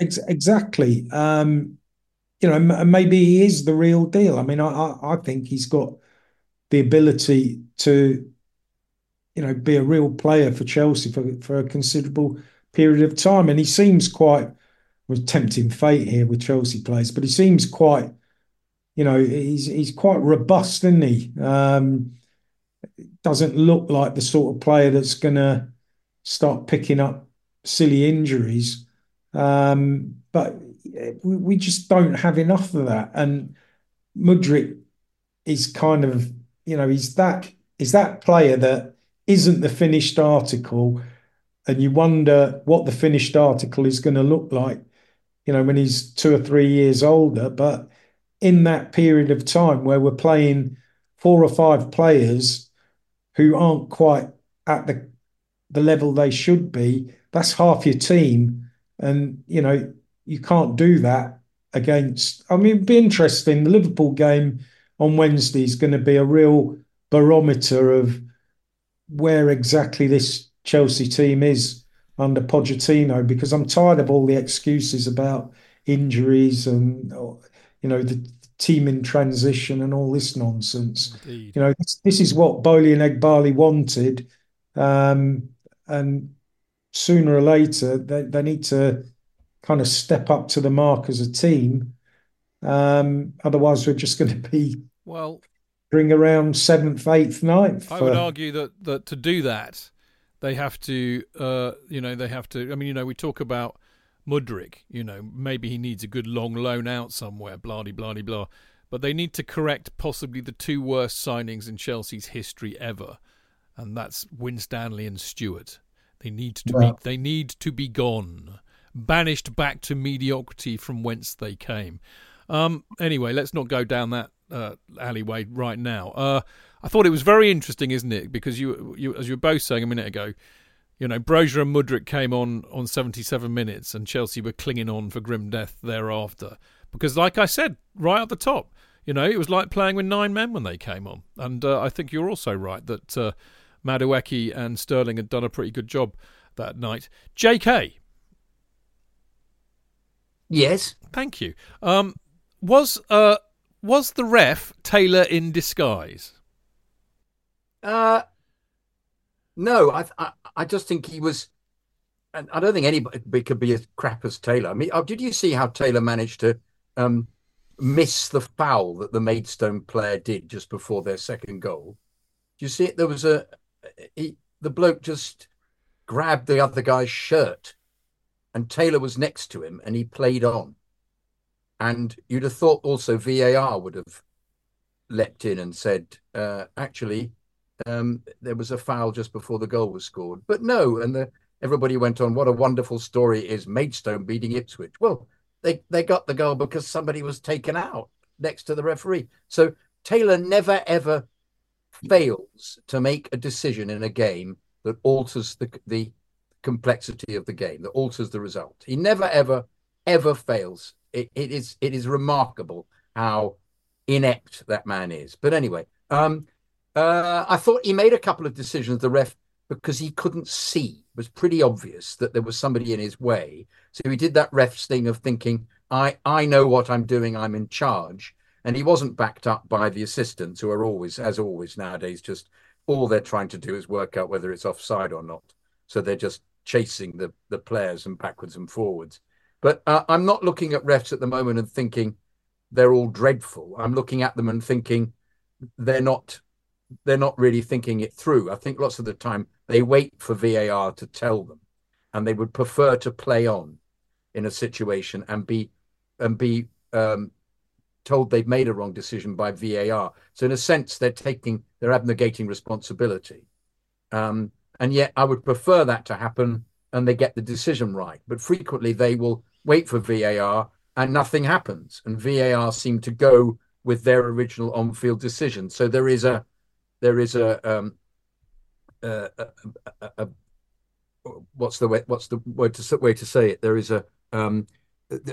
C: Ex- exactly. Um, you know, m- maybe he is the real deal. I mean, I, I, I think he's got the ability to, you know, be a real player for Chelsea for, for a considerable period of time. And he seems quite, with tempting fate here with Chelsea players, but he seems quite, you know, he's he's quite robust, isn't he? Um, doesn't look like the sort of player that's going to start picking up silly injuries. Um, but we, we just don't have enough of that. And Mudryk is kind of, you know, he's that is that player that isn't the finished article, and you wonder what the finished article is going to look like, you know, when he's two or three years older. But in that period of time where we're playing four or five players who aren't quite at the the level they should be, that's half your team. And, you know, you can't do that against. I mean, it'd be interesting. The Liverpool game on Wednesday is going to be a real barometer of where exactly this Chelsea team is under Pochettino, because I'm tired of all the excuses about injuries and, you know, the team in transition and all this nonsense.
A: Indeed.
C: You know, this, this is what Boehly and Eghbali wanted. Um, and sooner or later, they, they need to kind of step up to the mark as a team. Um, otherwise, we're just going to be
A: Well,
C: ring around seventh, eighth, ninth.
A: I
C: for-
A: would argue that, that to do that, they have to, uh, you know, they have to. I mean, you know, we talk about Mudryk. You know, maybe he needs a good long loan out somewhere. Blah de blah de blah. But they need to correct possibly the two worst signings in Chelsea's history ever, and that's Winstanley and Stewart. They need to
C: Well-
A: be. They need to be gone, banished back to mediocrity from whence they came. Um, anyway, let's not go down that uh, alleyway right now. Uh, I thought it was very interesting, isn't it? Because you, you, as you were both saying a minute ago, you know, Broja and Mudryk came on on 77 minutes, and Chelsea were clinging on for grim death thereafter. Because, like I said, right at the top, you know, it was like playing with nine men when they came on. And uh, I think you're also right that uh, Madueke and Sterling had done a pretty good job that night. J.K.,
B: Yes.
A: thank you. Um, was uh, was the ref Taylor in disguise?
B: Uh, no, I, I I just think he was. And I don't think anybody could be as crap as Taylor. I mean, oh, did you see how Taylor managed to um, miss the foul that the Maidstone player did just before their second goal? Do you see it? There was a he, the bloke just grabbed the other guy's shirt, and Taylor was next to him, and he played on. And you'd have thought also VAR would have leapt in and said, uh, actually, um, there was a foul just before the goal was scored. But no, and the, everybody went on, what a wonderful story is Maidstone beating Ipswich. Well, they, they got the goal because somebody was taken out next to the referee. So Taylor never, ever fails to make a decision in a game that alters the, the complexity of the game, that alters the result. He never, ever, ever fails. It, it is it is remarkable how inept that man is. But anyway, um, uh, I thought he made a couple of decisions, the ref, because he couldn't see. It was pretty obvious that there was somebody in his way. So he did that ref's thing of thinking, I, I know what I'm doing, I'm in charge. And he wasn't backed up by the assistants, who are always, as always nowadays, just all they're trying to do is work out whether it's offside or not. So they're just chasing the, the players and backwards and forwards. But uh, I'm not looking at refs at the moment and thinking they're all dreadful. I'm looking at them and thinking they're not they're not really thinking it through. I think lots of the time they wait for VAR to tell them, and they would prefer to play on in a situation and be and be um, told they've made a wrong decision by VAR. So in a sense, they're taking they're abnegating responsibility, um, and yet I would prefer that to happen and they get the decision right. But frequently they will wait for VAR and nothing happens, and VAR seem to go with their original on-field decision. So there is a there is a um, uh, a, a, a, what's the way what's the word to way to say it? There is a um,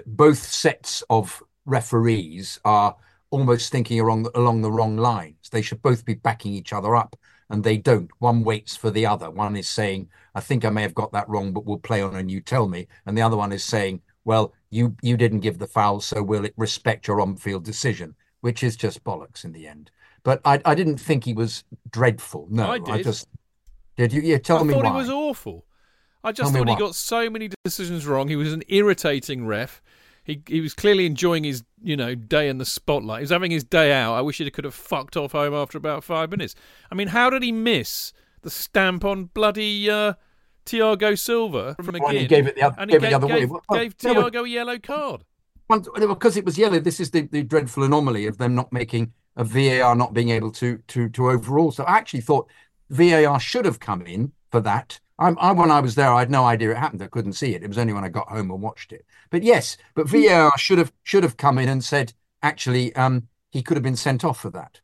B: both sets of referees are almost thinking along along the wrong lines. They should both be backing each other up, and they don't. One waits for the other. One is saying, "I think I may have got that wrong, but we'll play on and you tell me," and the other one is saying, "Well, you you didn't give the foul, so we'll respect your on-field decision," which is just bollocks in the end. But I I didn't think he was dreadful. No,
A: I did.
B: just did you. Yeah, tell
A: I
B: me I
A: thought
B: why.
A: he was awful. I just
B: Tell
A: thought he got so many decisions wrong. He was an irritating ref. He he was clearly enjoying his you know day in the spotlight. He was having his day out. I wish he could have fucked off home after about five minutes. I mean, how did he miss the stamp on bloody uh, Thiago Silva from
B: Well, he gave it the
A: and
B: gave
A: he
B: it the
A: gave,
B: other way.
A: gave,
B: Well,
A: gave Thiago a yellow card.
B: Because it was yellow. This is the, the dreadful anomaly of them not making a VAR not being able to to to overrule. So I actually thought VAR should have come in for that. I'm, I when I was there, I had no idea it happened. I couldn't see it. It was only when I got home and watched it. But yes, but VAR should have should have come in and said actually um, he could have been sent off for that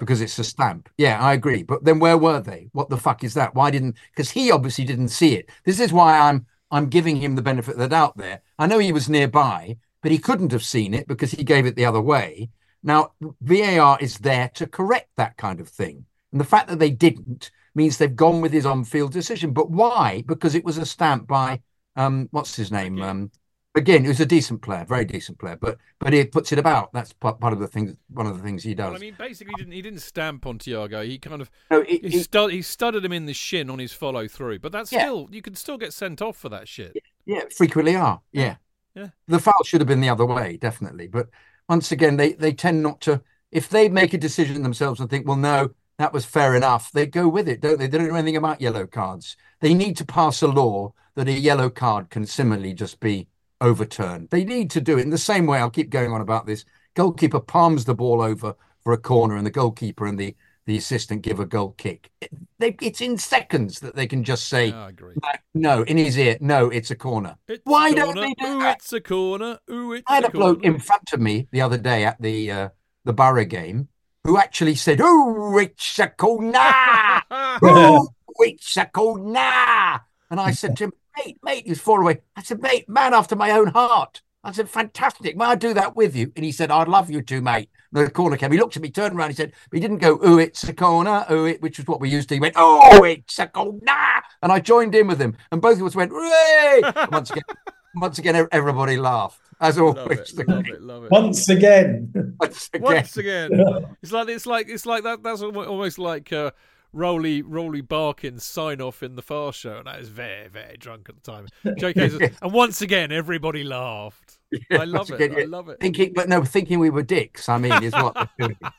B: because it's a stamp. Yeah, I agree. But then where were they? What the fuck is that? Why didn't? Because he obviously didn't see it. This is why I'm I'm giving him the benefit of the doubt there. I know he was nearby, but he couldn't have seen it because he gave it the other way. Now VAR is there to correct that kind of thing, and the fact that they didn't means they've gone with his on-field decision. But why? Because it was a stamp by um, what's his name? Um, again, he was a decent player, very decent player, but but he puts it about. That's part, part of the things. One of the things he does.
A: Well, I mean, basically, he didn't he didn't stamp on Thiago. He kind of
B: No, it-
A: he,
B: it-
A: stu- he studded him in the shin on his follow through. But that's
B: Yeah.
A: still you can still get sent off for that shit.
B: Yeah, frequently are. Yeah.
A: Yeah.
B: The foul should have been the other way, definitely. But once again, they, they tend not to if they make a decision themselves and think, well, no, that was fair enough, they go with it, don't they? They don't know anything about yellow cards. They need to pass a law that a yellow card can similarly just be overturned. They need to do it in the same way. I'll keep going on about this. Goalkeeper palms the ball over for a corner, and the goalkeeper and the the assistant give a goal kick. It, they, it's in seconds that they can just say,
A: Yeah, I agree.
B: no, in his ear, no, it's a corner.
A: It's
B: Why
A: a
B: don't they do
A: Ooh,
B: that?
A: it's a corner. Ooh, it's
B: I had
A: a
B: a bloke
A: corner.
B: in front of me the other day at the uh, the Borough game who actually said, "Oh, it's a corner! Oh, it's a corner!" And I said to him, "Mate, mate," he was far away. I said, "Mate, man after my own heart." I said, "Fantastic! May I do that with you?" And he said, "I'd love you to, mate." And the corner came. He looked at me, turned around. He said, but "He didn't go, oh, it's a corner, oh, it," which was what we used to." He went, "Oh, it's a corner," and I joined in with him, and both of us went, "Hooray!" And once again, once again, everybody laughed as
A: Love
B: always.
A: it, love it, love it.
C: Once again.
B: Once again.
A: Once again, it's like it's like it's like that. That's almost like uh, Rolly Rolly Barkin's sign off in the Far Show, and I was very very drunk at the time. JK says, and once again everybody laughed. I love it.
B: again,
A: I love it.
B: Thinking, but no, thinking we were dicks. I mean, is what they're doing.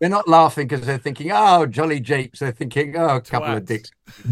B: They're not laughing because they're thinking, "Oh, jolly japes." They're thinking, "Oh, a couple of dicks."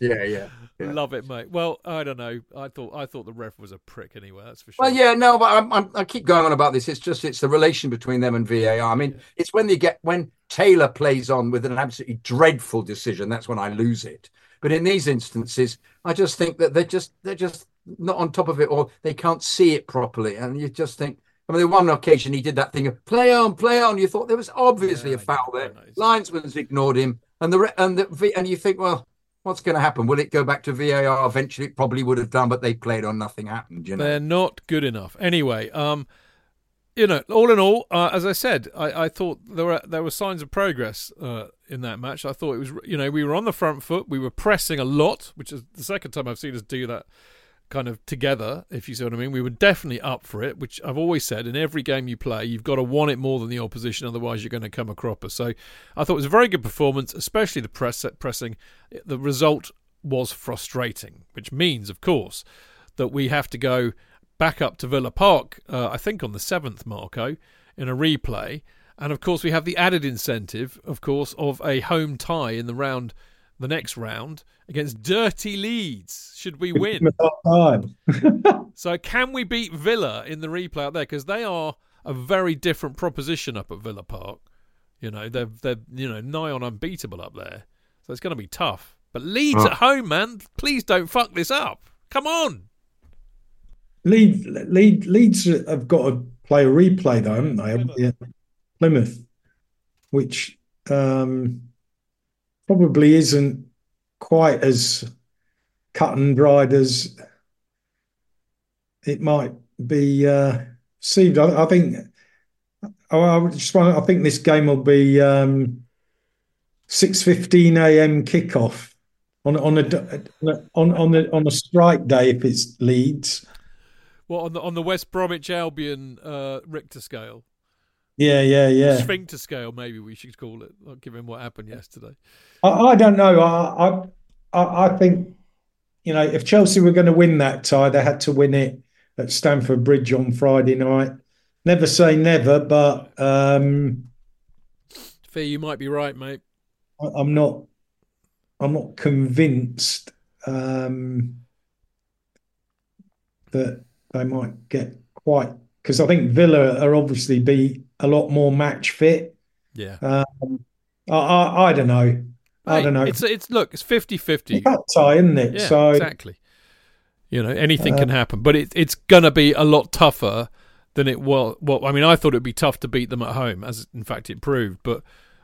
B: Yeah, yeah. Yeah.
A: Love it, mate. Well, I don't know. I thought I thought the ref was a prick anyway. That's for sure.
B: Well, yeah, no, but I'm, I'm, I keep going on about this. It's just it's the relation between them and VAR. I mean, it's when they get when Taylor plays on with an absolutely dreadful decision. That's when I lose it. But in these instances, I just think that they're just they're just not on top of it, or they can't see it properly, and you just think. I mean, the one occasion he did that thing of play on, play on. You thought there was obviously
A: Yeah,
B: a foul there. Linesman's ignored him, and the and the V- and you think, well, what's going to happen? Will it go back to VAR eventually? It probably would have done, but they played on, nothing happened. You know.
A: They're not good enough. Anyway, um, you know, all in all, uh, as I said, I, I thought there were there were signs of progress uh, in that match. I thought it was, you know, we were on the front foot, we were pressing a lot, which is the second time I've seen us do that kind of together. If you see what I mean, we were definitely up for it. Which I've always said, in every game you play, you've got to want it more than the opposition, otherwise you're going to come a cropper. So I thought it was a very good performance, especially the press set pressing. The result was frustrating, which means, of course, that we have to go back up to Villa Park, uh, I think on the 7th, Marco, in a replay. And of course, we have the added incentive, of course, of a home tie in the round, the next round against Dirty Leeds, should we win. So, can we beat Villa in the replay out there? Because they are a very different proposition up at Villa Park. You know, they're, they're you know, nigh on unbeatable up there. So, it's going to be tough. But Leeds
B: Oh.
A: at home, man, please don't fuck this up. Come on.
C: Leeds, Leeds, Leeds have got to play a replay though, haven't they?
A: Plymouth.
C: Yeah. Plymouth, which um, probably isn't quite as cut and dried as it might be uh. I, I think. Oh, I just want. I think this game will be um, six fifteen a.m. kickoff on on a on on a on a strike day if it's Leeds.
A: Well, on the on the West Bromwich Albion uh, Richter scale,
C: Yeah, yeah, yeah.
A: sphincter scale, maybe we should call it, like, given what happened yesterday.
C: I, I don't know. I, I I think you know if Chelsea were going to win that tie, they had to win it at Stamford Bridge on Friday night. Never say never, but um,
A: Fear you might be right, mate.
C: I- I'm not. I'm not convinced um, that they might get quite because I think Villa are obviously be a lot more match fit.
A: Yeah,
C: Um, I, I I don't know. I don't know.
A: It's it's look, it's 50-50.
C: It's that tie, isn't it?
A: Yeah,
C: so
A: exactly. You know, anything
C: Uh,
A: can happen, but it, it's gonna be a lot tougher than it was. Well, I mean, I thought it'd be tough to beat them at home, as in fact it proved. But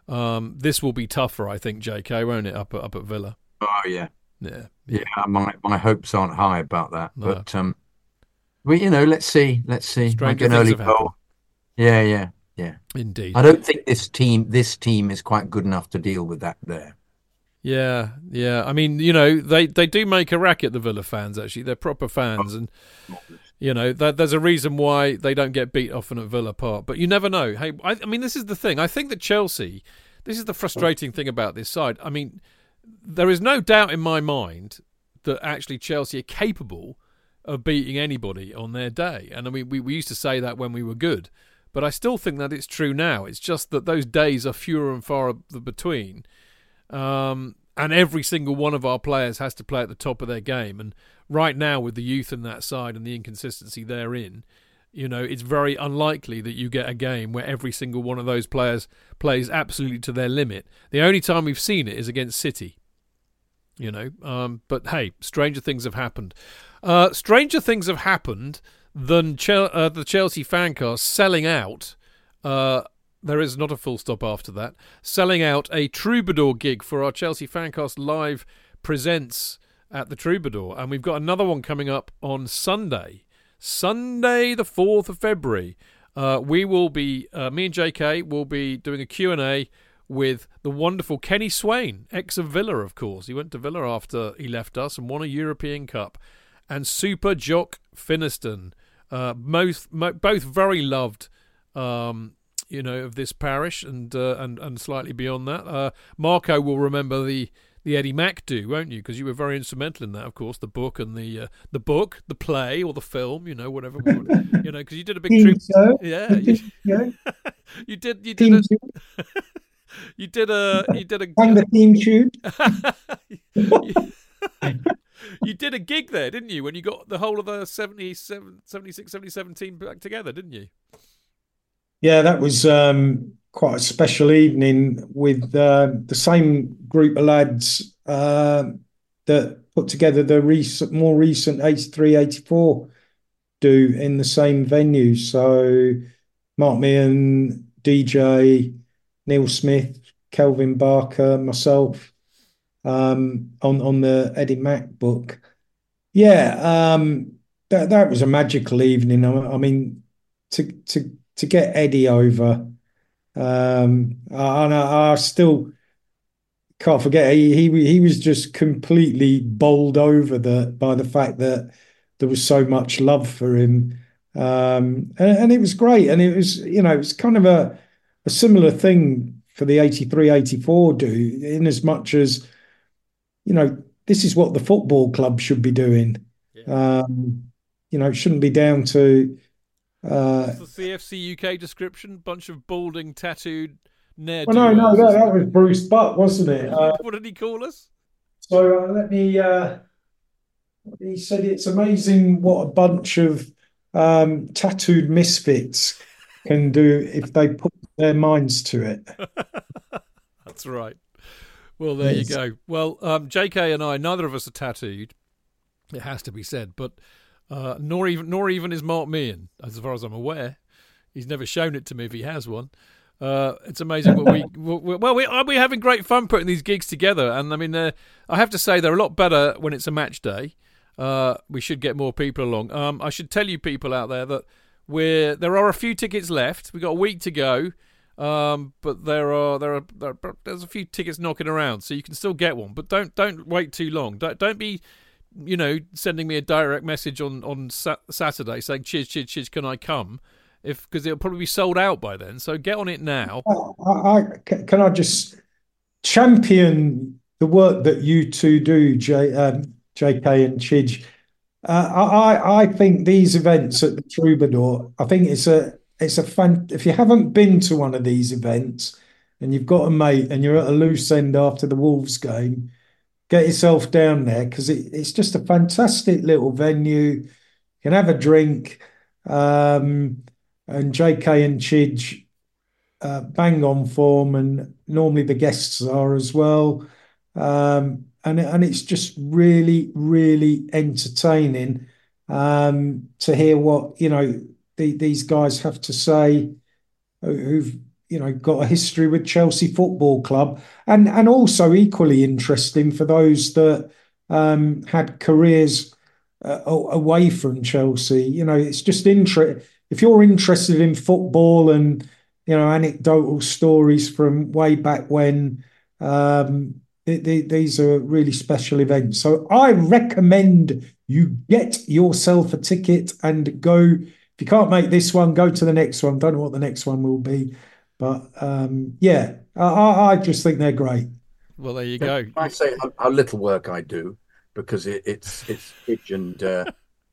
A: um, this will be tougher, I think, J.K. Won't it? Up at, up at Villa.
B: Oh yeah.
A: Yeah,
B: yeah, my my hopes aren't high about that.
A: No.
B: But um, well, you know, let's see, let's see.
A: Stranger
B: Like an early
A: have happened.
B: goal. Yeah, yeah, yeah.
A: Indeed.
B: I don't think this team, this team, is quite good enough to deal with that. There.
A: Yeah, yeah. I mean, you know, they, they do make a racket, the Villa fans, actually. They're proper fans. And, you know, that, there's a reason why they don't get beat often at Villa Park. But you never know. Hey, I, I mean, this is the thing. I think that Chelsea, this is the frustrating thing about this side. I mean, there is no doubt in my mind that actually Chelsea are capable of beating anybody on their day. And I mean, we, we used to say that when we were good. But I still think that it's true now. It's just that those days are fewer and far between. Um, and every single one of our players has to play at the top of their game. And right now, with the youth in that side and the inconsistency therein, you know, it's very unlikely that you get a game where every single one of those players plays absolutely to their limit. The only time we've seen it is against City. You know, um, but hey, stranger things have happened. Uh, stranger things have happened than uh, the Chelsea fancast selling out. Uh, there is not a full stop after that. Selling out a Troubadour gig for our Chelsea fancast live presents at the Troubadour, and we've got another one coming up on Sunday, Sunday the fourth of February. Uh, we will be uh, me and JK will be doing a Q and A with the wonderful Kenny Swain, ex of Villa, of course. He went to Villa after he left us and won a European Cup, and Super Jock Finnieston, uh, both mo- both very loved. Um, you know of this parish and uh, and and slightly beyond that. Uh, Marco will remember the the Eddie Mack do, won't you? Because you were very instrumental in that, of course, the book and the uh, the book, the play or the film, you know, whatever, you know, because you did a big trip. Yeah, you, you, did. You did. A, you did a. You did a.
C: Sang the theme tune.
A: You did a gig there, didn't you? When you got the whole of the 77, 76, 77 team back together, didn't you?
C: Yeah, that was um, quite a special evening with uh, the same group of lads uh, that put together the recent, more recent 83, 84 do in the same venue. So Mark Meehan, DJ, Neil Smith, Kelvin Barker, myself um, on on the Eddie Mack book. Yeah, um, that that was a magical evening. I, I mean, to to to get Eddie over. Um, and I, I, still can't forget he, he he was just completely bowled over the by the fact that there was so much love for him, um, and, and, it was great. And it was you know it was kind of a a similar thing for the 83 84 do in as much as you know this is what the football club should be doing. Yeah. Um, you know, it shouldn't be down to
A: uh, the CFC UK description: bunch of balding, tattooed
C: Well, no, no, that, that was Bruce Buck, wasn't it? Uh,
A: what did he call us?
C: So uh, let me. Uh, he said it's amazing what a bunch of um, tattooed misfits can do if they put their minds to it.
A: That's right. Well, there yes. you go. Well, um, J.K. and I, neither of us are tattooed. It has to be said, but uh, nor even nor even is Mark Meehan, as far as I'm aware. He's never shown it to me if he has one. Uh, it's amazing what we well we are we having great fun putting these gigs together, and I mean I have to say they're a lot better when it's a match day. Uh, we should get more people along. Um, I should tell you people out there that we're there are a few tickets left. We've got a week to go. Um, but there are, there are there are there's a few tickets knocking around, so you can still get one. But don't don't wait too long. Don't don't be you know, sending me a direct message on on sa- Saturday saying, "Chidge, Chidge, Chidge, can I come?" If because it'll probably be sold out by then. So get on it now.
C: I, I, can I just champion the work that you two do, J, um, J.K. and Chidge? Uh, I I think these events at the Troubadour. I think it's a it's a fun. If you haven't been to one of these events and you've got a mate and you're at a loose end after the Wolves game get yourself down there because it, it's just a fantastic little venue. You can have a drink. Um, and JK and Chidge uh, bang on form, and normally the guests are as well. Um, and and it's just really, really entertaining um, to hear what you know these guys have to say, who've you know got a history with Chelsea Football Club, and and also equally interesting for those that um, had careers uh, away from Chelsea. You know, it's just interesting if you're interested in football and you know anecdotal stories from way back when. Um, these are really special events. So I recommend you get yourself a ticket and go. If you can't make this one, go to the next one. Don't know what the next one will be. But um, yeah, I, I, just think they're great.
A: Well, there you go.
B: I say how, how, little work I do because it, it's it's Hitch and uh,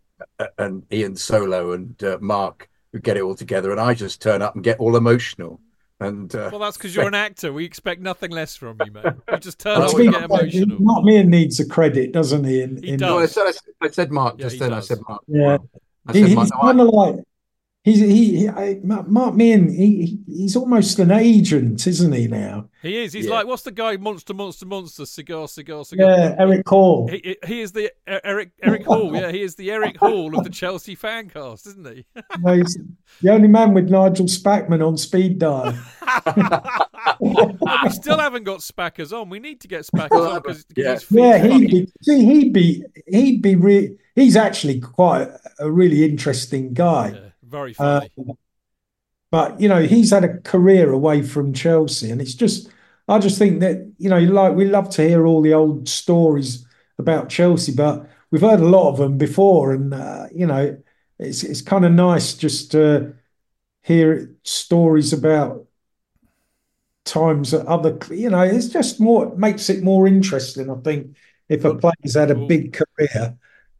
B: and Ian Solo and uh, Mark who get it all together, and I just turn up and get all emotional. And uh,
A: Well, that's because you're an actor. We expect nothing less from you, mate. You just turn up
B: we
A: and get emotional.
C: Mark Meehan needs a credit, doesn't he? In,
A: He
C: in,
A: does.
B: no, I said, I said, Mark
A: Yeah,
B: just
A: he
B: then. I said Mark.
C: Yeah.
B: I
C: He,
B: said
C: he's
B: no, I-
C: kind of like he's he, he I, Mark Meehan. He, he's almost an agent, isn't he now?
A: He is. He's
B: Yeah.
A: like, what's the guy? Monster, monster, monster. Cigar, cigar, cigar.
C: Yeah, Eric Hall.
A: He, he- he is the uh, Eric Eric Hall. Yeah, he is the Eric Hall of the Chelsea fan cast, isn't he?
C: No, he's the only man with Nigel Spackman on speed dial.
A: we still haven't got Spackers on. We need to get Spackers on because
B: Yeah.
A: he's
C: Yeah, he'd be. See, he'd be. He'd be. Re- he's actually quite a really interesting guy.
A: yeah, very
C: Uh,
A: funny.
C: but you know, he's had a career away from Chelsea, and it's just. I just think that you know, like we love to hear all the old stories about Chelsea, but we've heard a lot of them before, and uh, you know, it's it's kind of nice just to hear stories about times that other, you know, it's just more makes it more interesting. I think if a player's had a big career,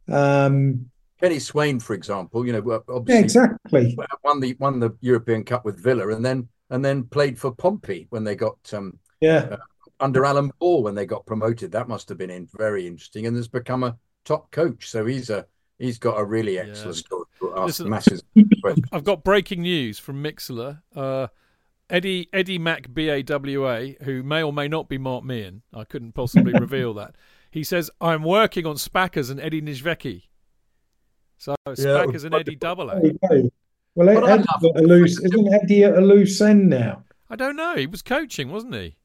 C: um,
B: Kenny Swain, for example, you know, well,
C: yeah,
B: obviously
C: exactly.
B: won the won the European Cup with Villa, and then and then played for Pompey when they got um,
C: Yeah,
B: under Alan Ball when they got promoted. That must have been in, very interesting, and has become a top coach. So he's a he's got a really excellent story to ask
A: Listen-
B: masses.
A: I've got breaking news from Mixlr. Uh, Eddie Eddie Mac BAWA, who may or may not be Mark Meehan, I couldn't possibly reveal that. He says I'm working on Spackers and Eddie Niedzwiecki. So Spackers and Eddie double A.
C: Well,
B: Well,
C: Eddie's at a loose, isn't Eddie at a loose end now?
A: I don't know. He was coaching, wasn't he?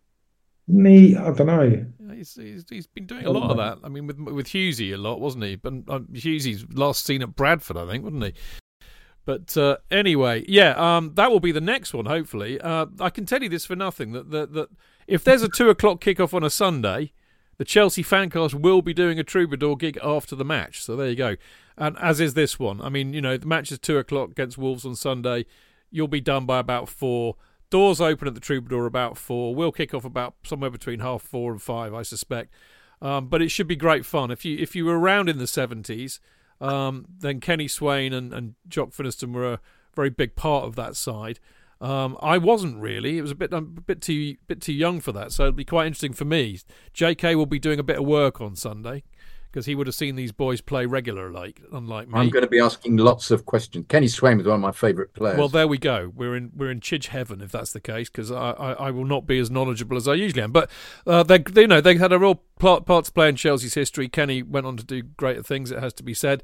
C: Isn't? I don't know.
A: He's, he's, he's been doing a lot of that. I mean, with with Husey a lot, wasn't he? But um, Husey's last seen at Bradford, I think, wasn't he? But uh, anyway, yeah, um, that will be the next one. Hopefully, uh, I can tell you this for nothing that, that that if there's a two o'clock kickoff on a Sunday, the Chelsea fancast will be doing a troubadour gig after the match. So there you go, and as is this one. I mean, you know, the match is two o'clock against Wolves on Sunday. You'll be done by about four. Doors open at the Troubadour about four. We'll kick off about somewhere between half four and five, I suspect. Um, but it should be great fun. If you if you were around in the seventies, um, then Kenny Swain and, and Jock Finnieston were a very big part of that side. Um, I wasn't really. It was a bit um, a bit too bit too young for that. So it'll be quite interesting for me. J.K. will be doing a bit of work on Sunday because he would have seen these boys play regular, like unlike me.
B: I'm going to be asking lots of questions. Kenny Swain is one of my favourite players.
A: Well, there we go. We're in we're in Chidge heaven if that's the case, because I, I, I will not be as knowledgeable as I usually am. But uh, they, they you know they had a real part, part to play in Chelsea's history. Kenny went on to do greater things. It has to be said.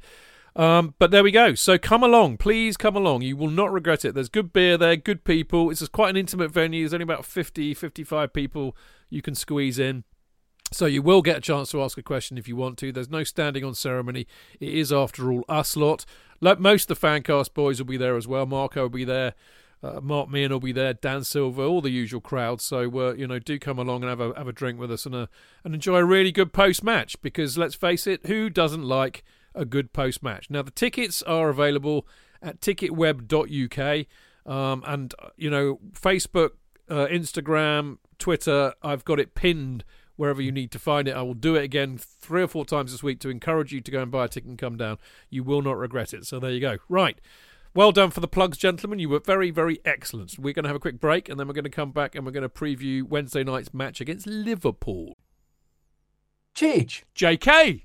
A: Um, but there we go. So come along, please come along. You will not regret it. There's good beer there, good people. It's quite an intimate venue. There's only about 50, 55 people you can squeeze in. So you will get a chance to ask a question if you want to. There's no standing on ceremony. It is, after all, us lot. Like most of the Fancast boys will be there as well. Marco will be there. Uh, Mark Meehan will be there. Dan Silver, all the usual crowd. So uh, you know, do come along and have a have a drink with us and a, and enjoy a really good post match. Because let's face it, who doesn't like a good post match? Now the tickets are available at ticketweb.uk, um, and you know, Facebook, uh, Instagram, Twitter. I've got it pinned wherever you need to find it. I will do it again three or four times this week to encourage you to go and buy a ticket and come down. You will not regret it. So there you go. Right. Well done for the plugs, gentlemen. You were very, very excellent. We're going to have a quick break and then we're going to come back and we're going to preview Wednesday night's match against Liverpool.
B: Cheech.
A: JK,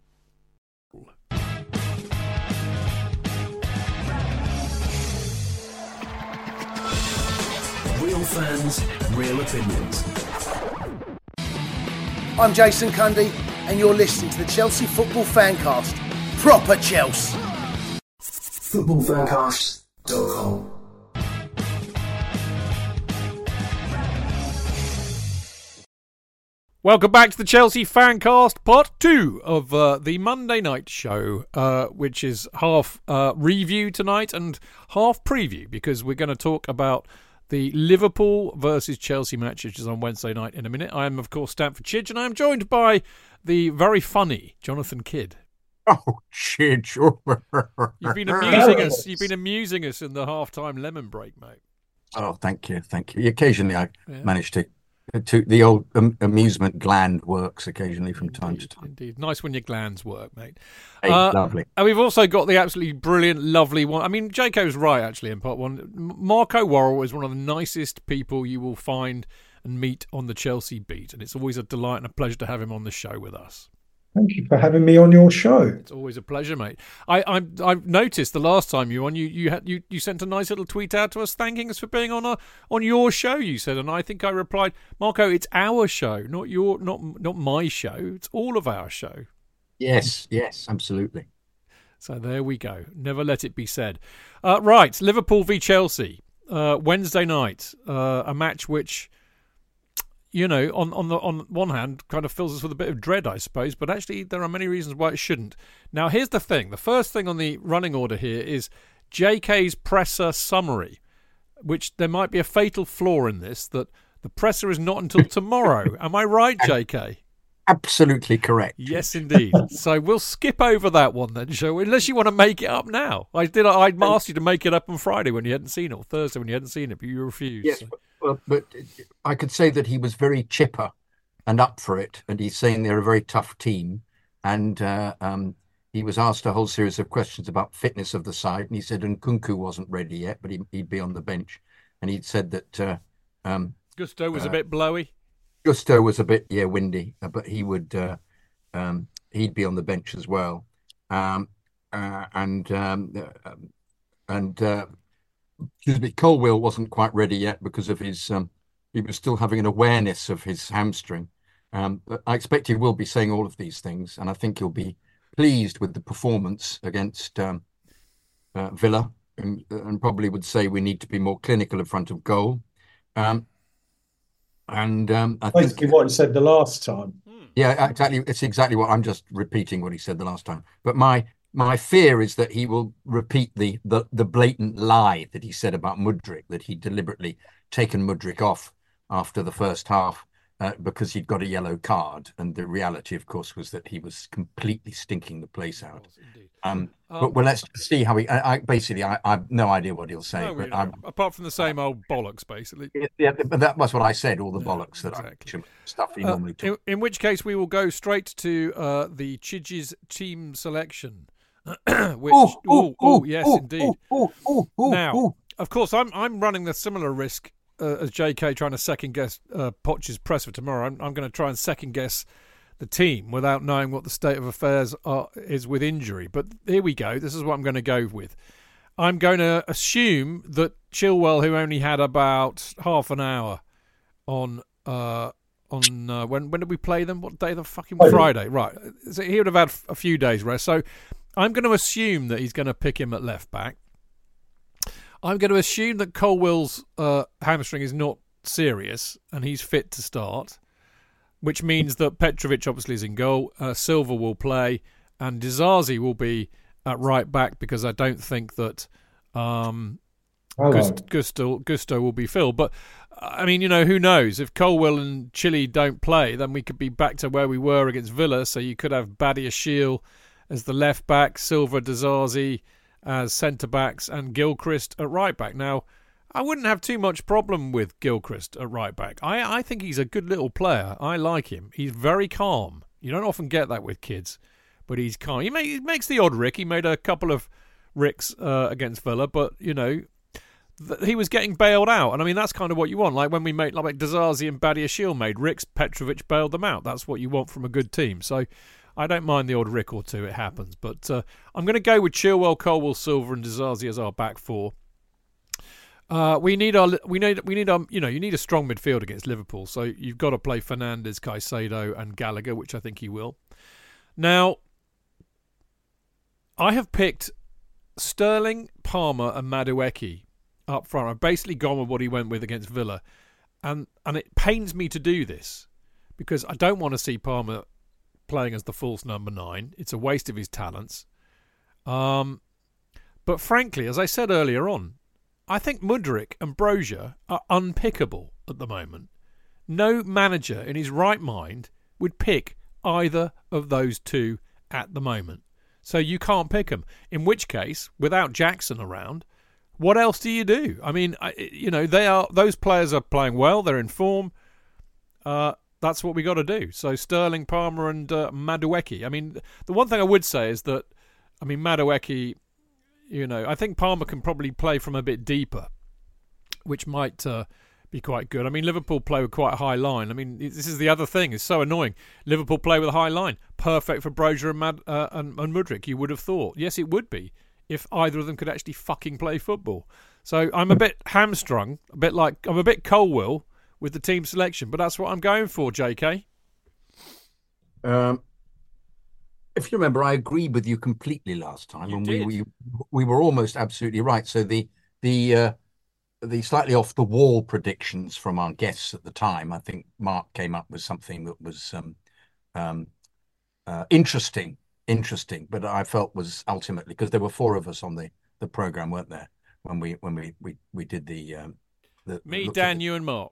E: fans, real opinions.
F: I'm Jason Cundy, and you're listening to the Chelsea Football Fancast. Proper Chelsea.
E: Footballfancast.com.
A: Welcome back to the Chelsea Fancast, part two of uh, the Monday night show, uh, which is half uh, review tonight and half preview because we're going to talk about the Liverpool versus Chelsea match, which is on Wednesday night in a minute. I am, of course, Stamford Chidge, and I am joined by the very funny Jonathan Kydd.
G: Oh, Chidge.
A: You've been amusing us. You've been amusing us in the half-time lemon break, mate.
B: Oh, thank you, thank you. Occasionally, I
A: Yeah.
B: manage to, to the old um, amusement gland works occasionally from time to time.
A: Indeed, nice when your glands work, mate.
B: Hey,
A: Uh,
B: lovely.
A: And we've also got the absolutely brilliant, lovely one. I mean, Jaco's right, actually, in part one. Marco Worrall is one of the nicest people you will find and meet on the Chelsea beat. And it's always a delight and a pleasure to have him on the show with us.
C: Thank you for having me on your show.
A: It's always a pleasure, mate. I I, I noticed the last time you were on, you you had you, you sent a nice little tweet out to us thanking us for being on a on your show. You said, and I think I replied, Marco, it's our show, not your not not my show. It's all of our show.
B: Yes, yes, absolutely.
A: So there we go. Never let it be said. Uh, right, Liverpool v Chelsea, uh, Wednesday night, uh, a match which, you know, on on the on one hand, kind of fills us with a bit of dread, I suppose, but actually there are many reasons why it shouldn't. Now, here's the thing: the first thing on the running order here is J.K.'s presser summary, which there might be a fatal flaw in this that the presser is not until tomorrow. Am I right, J.K.?
B: Absolutely correct.
A: Yes, indeed. so we'll skip over that one then, shall we? Unless you want to make it up now. I did. I would asked you to make it up on Friday when you hadn't seen it, or Thursday when you hadn't seen it, but you refused.
B: Yes,
A: so-
B: well, but I could say that he was very chipper and up for it, and he's saying they're a very tough team. And uh, um, he was asked a whole series of questions about fitness of the side, and he said Nkunku wasn't ready yet, but he, he'd be on the bench. And he'd said that uh, um,
A: Gusto was a
B: Uh,
A: bit blowy.
B: Gusto was a bit yeah windy, uh, but he would uh, um, he'd be on the bench as well, um, uh, and um, uh, um, and uh, excuse me, Colwill wasn't quite ready yet because of his um, he was still having an awareness of his hamstring. Um, I expect he will be saying all of these things, and I think he'll be pleased with the performance against uh, Villa, and, and probably would say we need to be more clinical in front of goal. Um, and um, I think
C: Basically, what he said the last time.
B: yeah, exactly. It's exactly what I'm just repeating what he said the last time. But my my fear is that he will repeat the the, the blatant lie that he said about Mudryk, that he'd deliberately taken Mudryk off after the first half uh, because he'd got a yellow card. And the reality, of course, was that he was completely stinking the place out. Um, but well, let's see how he. I, I basically, I, I have no idea what he'll say.
A: No,
B: but. I'm,
A: apart from the same old bollocks, basically.
B: yeah, but that was what I said. All the bollocks that I stuff he
A: Uh,
B: normally talks.
A: in, in which case, we will go straight to uh, the Chidge's team selection. which,
B: ooh,
A: yes, indeed.
B: ooh, ooh, ooh,
A: now, of course, I'm I'm running the similar risk uh, as J.K. trying to second guess uh, Poch's press for tomorrow. I'm, I'm going to try and second guess the team without knowing what the state of affairs are, is with injury. But here we go. This is what I'm going to go with. I'm going to assume that Chilwell, who only had about half an hour on uh, on uh, when when did we play them? What day? The fucking
C: Friday.
A: Friday, right? So he would have had a few days rest. So I'm going to assume that he's going to pick him at left back. I'm going to assume that Colwill's uh, hamstring is not serious and he's fit to start, which means that Petrovic obviously is in goal. Uh, Silva will play, and Disasi will be at right back because I don't think that um, Gust- Gusto Gusto will be filled. But I mean, you know, who knows? If Colwill and Chile don't play, then we could be back to where we were against Villa. So you could have Badiashile as the left back, Silva Disasi as centre backs, and Gilchrist at right back. Now, I wouldn't have too much problem with Gilchrist at right back. I, I think he's a good little player. I like him. He's very calm. You don't often get that with kids, but he's calm. He, he makes the odd rick. He made a couple of ricks uh, against Villa, but you know he was getting bailed out, and I mean that's kind of what you want. Like when we made like Disasi and Badiashile made ricks, Petrovic bailed them out. That's what you want from a good team. So. I don't mind the odd rick or two, it happens. But uh, I'm going to go with Chilwell, Colwill, Silva, and Disasi as our back four. Uh, we need our we need we need um you know you need a strong midfield against Liverpool, so you've got to play Fernandez, Caicedo, and Gallagher, which I think he will. Now, I have picked Sterling, Palmer, and Madueke up front. I've basically gone with what he went with against Villa, and and it pains me to do this because I don't want to see Palmer playing as the false number nine. It's a waste of his talents. Um, but frankly, as I said earlier on, I think Mudryk and Broja are unpickable at the moment. No manager in his right mind would pick either of those two at the moment. So you can't pick them. In which case, without Jackson around, what else do you do? I mean, I, you know, they are those players are playing well. They're in form. Uh, that's what we got to do. So Sterling, Palmer, and uh, Madueke. I mean, the one thing I would say is that, I mean, Madueke you know, I think Palmer can probably play from a bit deeper, which might uh, be quite good. I mean, Liverpool play with quite a high line. I mean, this is the other thing. It's so annoying. Liverpool play with a high line. Perfect for Broja and, Mad, uh, and, and Mudryk, you would have thought. Yes, it would be if either of them could actually fucking play football. So I'm a bit hamstrung, a bit like I'm a bit Colwill with the team selection, but that's what I'm going for, JK.
B: Um, if you remember, I agreed with you completely last time,
A: You
B: and
A: did.
B: we, we we were almost absolutely right. So the the uh, the slightly off the wall predictions from our guests at the time, I think Mark came up with something that was um, um, uh, interesting, interesting, but I felt was ultimately because there were four of us on the the program, weren't there? When we when we we we did the um, the
A: Me, Dan,
B: the-
A: you, and Mark.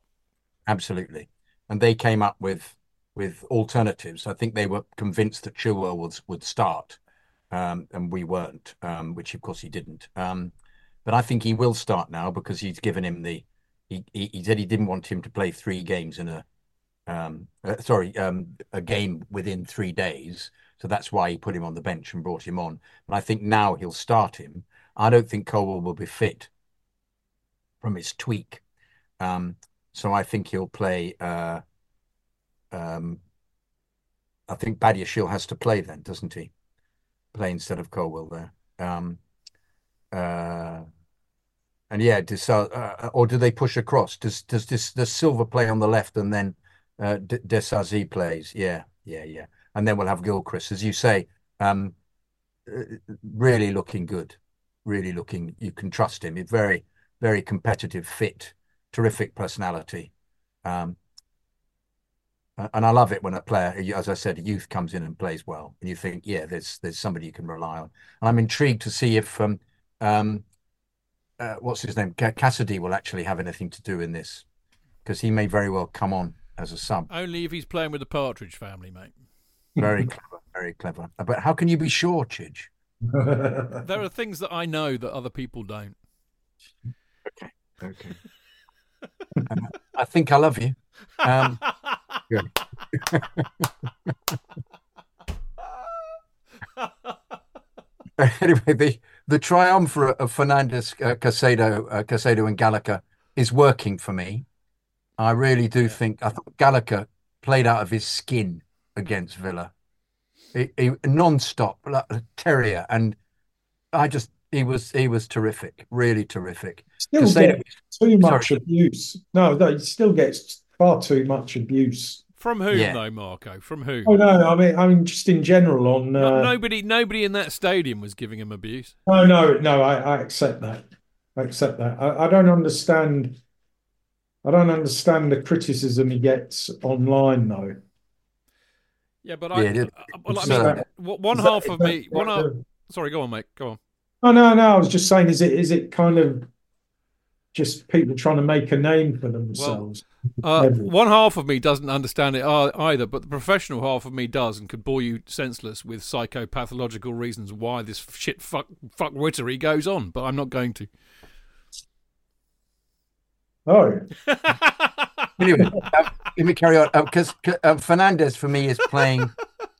B: Absolutely. And they came up with with alternatives. I think they were convinced that Chilwell would would start, um, and we weren't, um, which of course he didn't. Um, but I think he will start now because he's given him the. He, he, he said he didn't want him to play three games in a, um, uh, sorry, um, a game within three days. So that's why he put him on the bench and brought him on. And I think now he'll start him. I don't think Colwill will be fit from his tweak. Um, so I think he'll play. Uh, um, I think Badiashile has to play then, doesn't he? Play instead of Colwill there. Um, uh, and yeah, does, uh, or do they push across? Does does this does Silver play on the left and then uh, Disasi plays? Yeah, yeah, yeah. And then we'll have Gilchrist, as you say. Um, uh, really looking good. Really looking. You can trust him. He's very very competitive, fit, terrific personality. Um, and I love it when a player, as I said, a youth comes in and plays well, and you think, yeah, there's there's somebody you can rely on. And I'm intrigued to see if um, um, uh, what's his name, Cassidy, will actually have anything to do in this, because he may very well come on as a sub.
A: Only if he's playing with the Partridge family, mate.
B: Very clever, very clever. But how can you be sure, Chidge?
A: There are things that I know that other people don't.
B: Okay. Um, I think I love you. Um, anyway, the the triumvirate of Fernandez, uh, Caicedo, uh, Caicedo, and Gallagher is working for me. I really do think I thought Gallagher played out of his skin against Villa. He, he non-stop like a terrier, and I just he was he was terrific, really terrific.
C: Still
B: Caicedo-
C: get too much
B: Sorry.
C: abuse. No, no, he still gets far too much abuse.
A: From whom,
B: Yeah.
A: though, Marco? From who?
C: Oh no, I mean, I mean, just in general on.
A: No-
C: Uh,
A: nobody, nobody in that stadium was giving him abuse.
C: no, no, no, I, I accept that. I accept that. I, I don't understand. I don't understand the criticism he gets online though.
A: Yeah, but
B: Yeah,
A: I,
B: it is.
A: I- well, I mean,
B: uh,
A: one
C: Is that-
A: half of me, one half. Sorry, go on, mate. Go on.
C: Oh no, no. I was just saying, is it is it kind of just people trying to make a name for themselves?
A: Uh, one half of me doesn't understand it either, but the professional half of me does, and could bore you senseless with psychopathological reasons why this shit fuck fuck wittery goes on. But I'm not going to.
C: Oh,
B: Anyway, um, let me carry on because uh, Fernandez for me is playing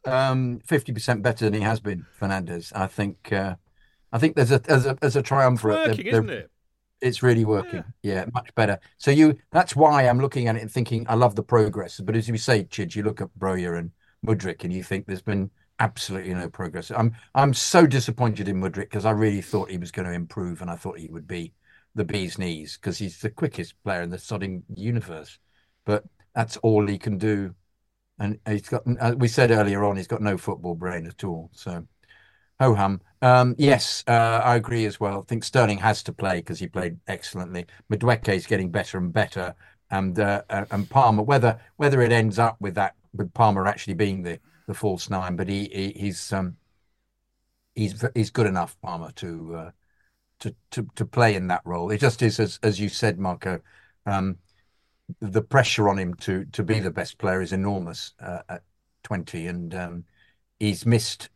B: um, 50% better than he has been. Fernandez, I think. Uh, I think there's a there's a there's a triumvirate. They're- they're-
A: isn't it?
B: It's really working. Yeah. much better. So you that's why I'm looking at it and thinking I love the progress. But as you say, Chidge, you look at Broja and Mudryk and you think there's been absolutely no progress. I'm I'm so disappointed in Mudryk because I really thought he was going to improve and I thought he would be the bee's knees because he's the quickest player in the sodding universe. But that's all he can do. And he's got as we said earlier on, he's got no football brain at all. So Ho hum. Um, yes, uh, I agree as well. I think Sterling has to play because he played excellently. Madueke is getting better and better, and uh, and Palmer. Whether whether it ends up with that with Palmer actually being the the false nine, but he, he he's um he's he's good enough Palmer to uh, to to to play in that role. It just is as as you said, Marco. Um, the pressure on him to to be the best player is enormous uh, at twenty, and um, he's missed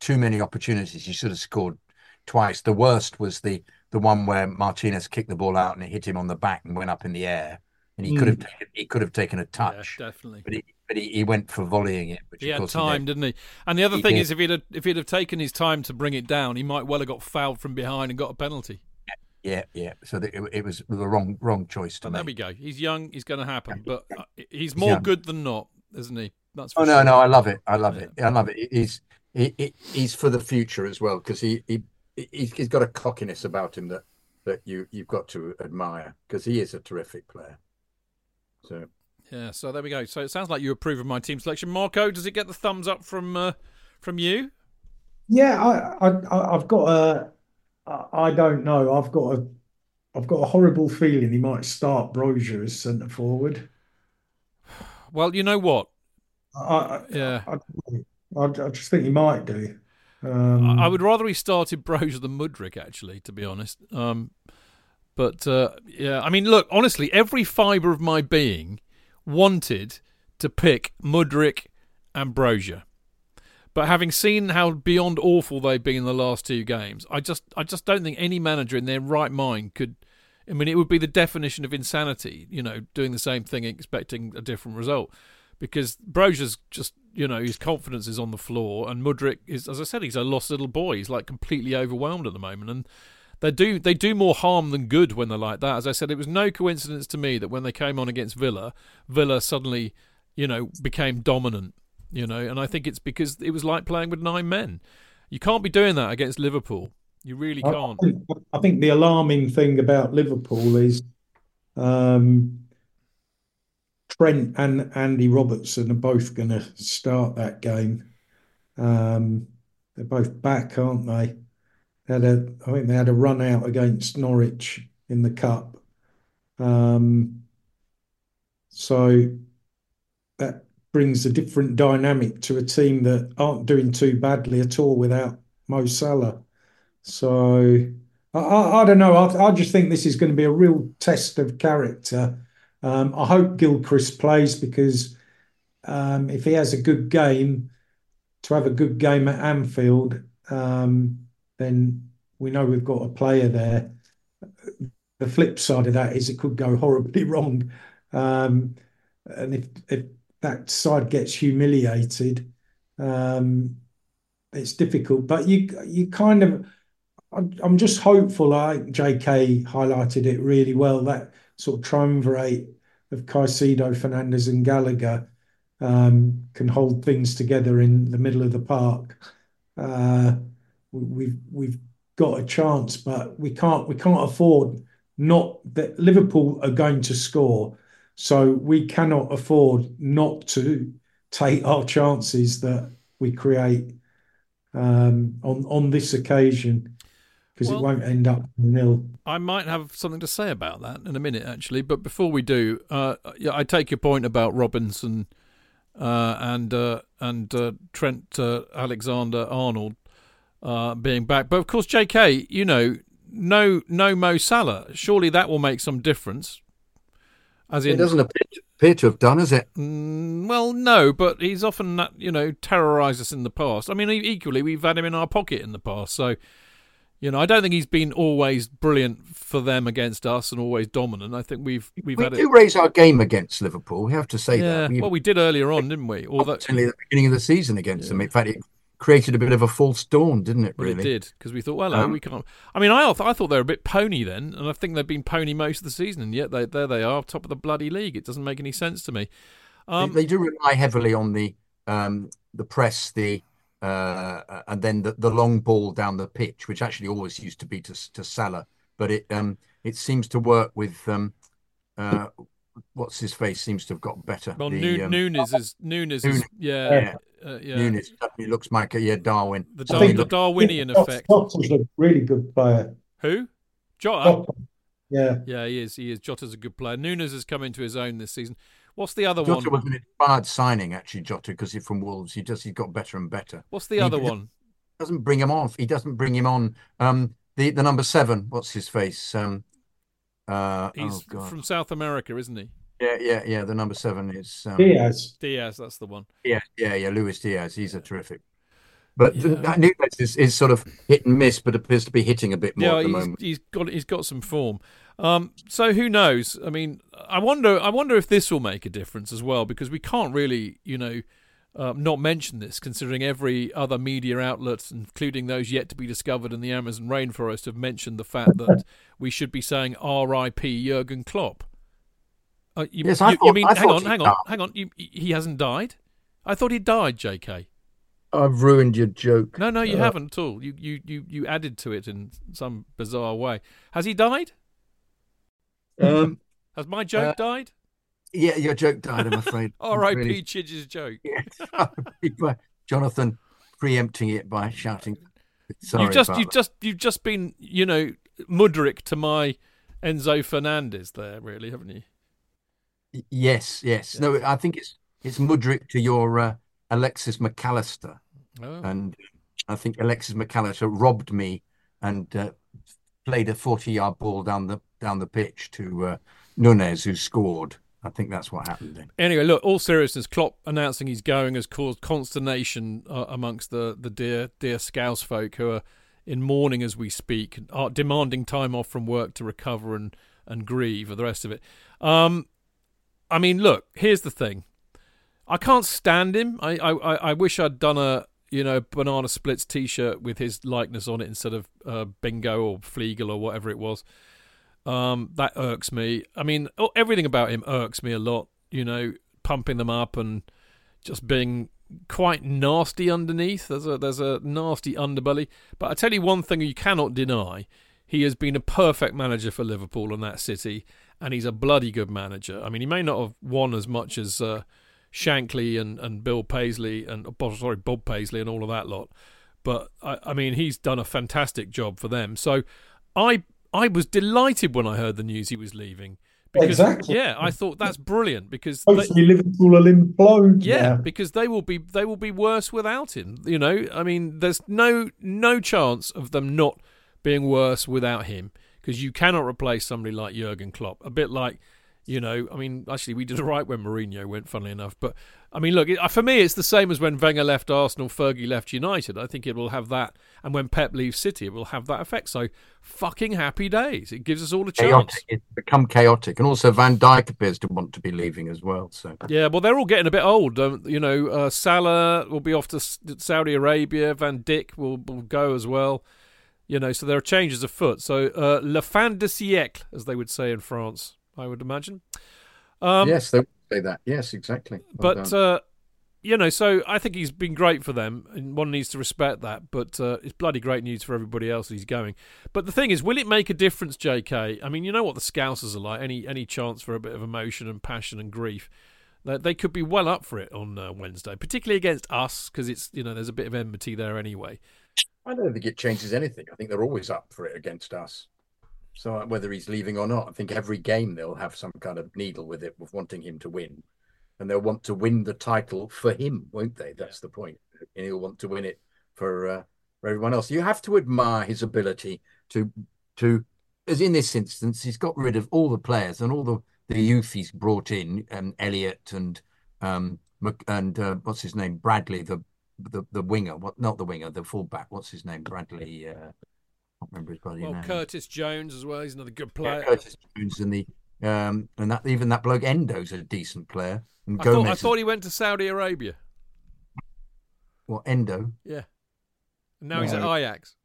B: too many opportunities. He should have scored twice. The worst was the the one where Martinez kicked the ball out and it hit him on the back and went up in the air, and he could have taken, he could have taken a touch,
A: Yeah, definitely.
B: but he but he, he went for volleying it. Which
A: He had time,
B: did.
A: didn't he? And the other
B: He
A: thing
B: did.
A: is, if he'd have, if he'd have taken his time to bring it down, he might well have got fouled from behind and got a penalty.
B: Yeah, yeah. So that it, it was the wrong wrong choice to
A: But there we go. He's young. He's going to happen. But uh, he's more
B: young.
A: good than not, isn't he? That's
B: Oh no,
A: sure.
B: no, I love it. I love it. I love it. He's he, he he's for the future as well because he he he's, he's got a cockiness about him that that you you've got to admire because he is a terrific player. So
A: Yeah. So there we go. So it sounds like you approve of my team selection. Marco, does it get the thumbs up from uh, from you?
C: yeah. I, I, I- I've got a. I I don't know. I've got a. I've got a horrible feeling he might start Broja as centre forward.
A: Well, you know what?
C: I, I,
A: Yeah.
C: I, I, I just think he might do. Um,
A: I would rather he started Broja than Mudryk, actually, to be honest. Um, but uh, yeah, I mean, look, honestly, every fibre of my being wanted to pick Mudryk and. But having seen how beyond awful they've been in the last two games, I just, I just don't think any manager in their right mind could. I mean, it would be the definition of insanity, you know, doing the same thing expecting a different result. Because Broja's just, you know, his confidence is on the floor, and Mudryk is, as I said, he's a lost little boy. He's like completely overwhelmed at the moment, and they do they do more harm than good when they're like that. As I said, it was no coincidence to me that when they came on against Villa, Villa suddenly, you know, became dominant. You know, and I think it's because it was like playing with nine men. You can't be doing that against Liverpool. You really
C: I- I
A: can't.
C: think, I think the alarming thing about Liverpool is um, Trent and Andy Robertson are both going to start that game. Um, they're both back, aren't they? Had a, I think they had a run out against Norwich in the cup. Um, so that brings a different dynamic to a team that aren't doing too badly at all without Mo Salah. So I, I, I don't know. I, I just think this is going to be a real test of character. Um, I hope Gilchrist plays because um, if he has a good game, to have a good game at Anfield, um, then we know we've got a player there. The flip side of that is it could go horribly wrong, and if if that side gets humiliated, um, it's difficult. But you you kind of I'm just hopeful. I JK highlighted it really well. That sort of triumvirate of Caicedo, Fernandez, and Gallagher um, can hold things together in the middle of the park. Uh, we- we've we've got a chance, but we can't we can't afford not that Liverpool are going to score, so we cannot afford not to take our chances that we create um, on on this occasion because
A: Well-
C: it won't end up nil.
A: I might have something to say about that in a minute, actually. But before we do, uh, yeah, I take your point about Robinson uh, and uh, and uh, Trent uh, Alexander Arnold uh, being back. But of course, J.K., you know, no no Mo Salah. Surely that will make some difference. As in,
B: It doesn't appear to, have done, has it?
A: Mm, well, no, but he's often, you know, terrorised us in the past. I mean, equally, we've had him in our pocket in the past. So, you know, I don't think he's been always brilliant for them against us and always dominant. I think we've we've
B: We
A: had
B: do
A: it.
B: raise our game against Liverpool. We have to say
A: Yeah,
B: that. We,
A: well, we did earlier on, didn't we? Although
B: certainly at the beginning of the season against them. In fact, it created a bit of a false dawn, didn't it?
A: well,
B: Really?
A: it did because we thought, well,
B: Um,
A: we can't. I mean, I thought I thought they were a bit pony then, and I think they've been pony most of the season, and yet they there they are, top of the bloody league. It doesn't make any sense to me. Um,
B: they, they do rely heavily on the um, the press, the uh, and then the, the long ball down the pitch, which actually always used to be to to Salah, but it um, it seems to work with um, uh, what's his face seems to have got better.
A: well,
B: The,
A: Nu-
B: um,
A: Nunez is Nunez is yeah
B: yeah.
A: uh, yeah.
B: Nunez definitely looks like a yeah Darwin.
A: The,
C: I
A: Dar-
C: think
A: the Darwinian
C: Jota-
A: effect.
C: Jota's a really good player.
A: Who? Jota.
C: Jota. Yeah.
A: Yeah, he is. He is. Jota's a good player. Nunez has come into his own this season. What's the other
B: Jota
A: one?
B: was an inspired signing actually, Jota, because he's from Wolves. He just he got better and better.
A: What's the
B: He
A: other
B: doesn't-
A: one?
B: Doesn't bring him on. He doesn't bring him on. Um, the the number seven. What's his face? Um, uh,
A: He's
B: oh God.
A: from South America, isn't he?
B: Yeah, yeah, yeah. The number seven is um,
C: Diaz.
A: Diaz, that's the one.
B: Yeah, yeah, yeah. Luis Diaz. He's a terrific. But
A: Yeah.
B: yeah. Nunez is, is sort of hit and miss, but appears to be hitting a bit more
A: Yeah,
B: at the
A: he's,
B: moment.
A: he's got he's got some form. Um, so who knows? I mean, I wonder. I wonder if this will make a difference as well, because we can't really, you know, uh, not mention this, considering every other media outlet, including those yet to be discovered in the Amazon rainforest, have mentioned the fact that we should be saying R.I.P. Jurgen Klopp. Uh, you,
B: Yes, I
A: you, you mean?
B: I
A: hang
B: thought
A: on, hang on, hang on. You, he hasn't died. I thought he died, J.K.
B: I've ruined your joke.
A: No, no, you
B: Uh,
A: haven't at all. You, you, you, you added to it in some bizarre way. Has he died?
B: Um,
A: Has my joke
B: Uh,
A: died?
B: yeah, your joke died. I'm afraid.
A: R.I.P.
B: Really.
A: Chidge's joke.
B: By Jonathan preempting it by shouting. Sorry
A: you've just, you've just, you've just been, you know, Mudryk to my Enzo Fernandez there, really, haven't you?
B: Yes, yes. No, I think it's it's Mudryk to your uh, Alexis Mac Allister,
A: Oh.
B: and I think Alexis Mac Allister robbed me and uh, played a forty-yard ball down the down the pitch to uh, Nunez, who scored. I think that's what happened then.
A: Anyway, look, all seriousness, Klopp announcing he's going has caused consternation uh, amongst the, the dear, dear Scouse folk who are in mourning as we speak, are demanding time off from work to recover and, and grieve, and the rest of it. Um, I mean, look, here's the thing. I can't stand him. I, I, I I wish I'd done a you know banana splits T-shirt with his likeness on it instead of uh, Bingo or Fleegle or whatever it was. Um, that irks me. I mean, oh, everything about him irks me a lot. You know, pumping them up and just being quite nasty underneath. There's a there's a nasty underbelly. But I tell you one thing you cannot deny: he has been a perfect manager for Liverpool and that city, and he's a bloody good manager. I mean, he may not have won as much as uh, Shankly and, and Bill Paisley and oh, sorry Bob Paisley and all of that lot, but I, I mean he's done a fantastic job for them. So I I was delighted when I heard the news he was leaving. Because,
C: Exactly.
A: Yeah, I thought that's brilliant because they-
C: Hopefully Liverpool will implode.
A: yeah,
C: now.
A: because they will be they will be worse without him. You know, I mean, there's no no chance of them not being worse without him because you cannot replace somebody like Jurgen Klopp. A bit like, you know, I mean, actually, we did all right when Mourinho went, funnily enough. But I mean, look, it, for me, it's the same as when Wenger left Arsenal, Fergie left United. I think it will have that, and when Pep leaves City, it will have that effect. So, fucking happy days. It gives us all a chance.
B: Chaotic. It's become chaotic, and also Van Dijk appears to want to be leaving as well. So
A: Yeah, well, they're all getting a bit old. Um, you know, uh, Salah will be off to Saudi Arabia. Van Dijk will, will go as well. You know, so there are changes afoot. So, uh, le fin de siècle, as they would say in France, I would imagine. Um,
B: yes, they would say that. Yes, exactly. Well
A: but uh, you know, so I think he's been great for them, and one needs to respect that. But uh, it's bloody great news for everybody else he's going. But the thing is, will it make a difference, J.K.? I mean, you know what the Scousers are like. Any any chance for a bit of emotion and passion and grief, they, they could be well up for it on uh, Wednesday, particularly against us, because it's you know there's a bit of enmity there anyway.
B: I don't think it changes anything. I think they're always up for it against us. So uh, whether he's leaving or not, I think every game they'll have some kind of needle with it, with wanting him to win, and they'll want to win the title for him, won't they? That's the point, and he'll want to win it for, uh, for everyone else. You have to admire his ability to to, as in this instance, he's got rid of all the players and all the the youth he's brought in, um, Elliott and um and uh, what's his name, Bradley, the the the winger, what not the winger, the fullback. What's his name, Bradley? Uh, can't remember his bloody
A: Well,
B: name.
A: Curtis Jones as well. He's another good
B: Yeah,
A: player.
B: Curtis Jones and the um and that even that bloke Endo's a decent player. And
A: I thought, I thought he went to Saudi Arabia.
B: well, Endo.
A: Yeah. And now he's at. Ajax.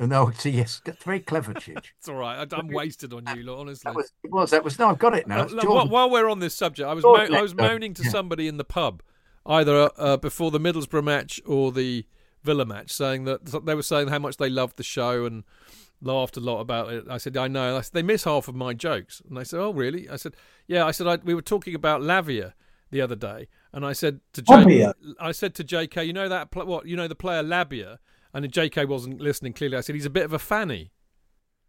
B: No, see, yes, very clever, Chidge.
A: It's all right. I- I'm wasted on you, lot, honestly.
B: That was it. Was that was no? I've got it now.
A: Uh, while, we're on this subject, I was mo- I was moaning to
B: Yeah.
A: somebody in the pub, either uh, before the Middlesbrough match or the Villa match, saying that they were saying how much they loved the show and laughed a lot about it. I said, I know. I said, they miss half of my jokes, and they said, Oh, really? I said, Yeah. I said, I, we were talking about Lavia the other day, and I said to J-
C: Labia?
A: I said to J.K., you know that pl- what? You know the player Labia, and then J.K. wasn't listening clearly. I said he's a bit of a fanny,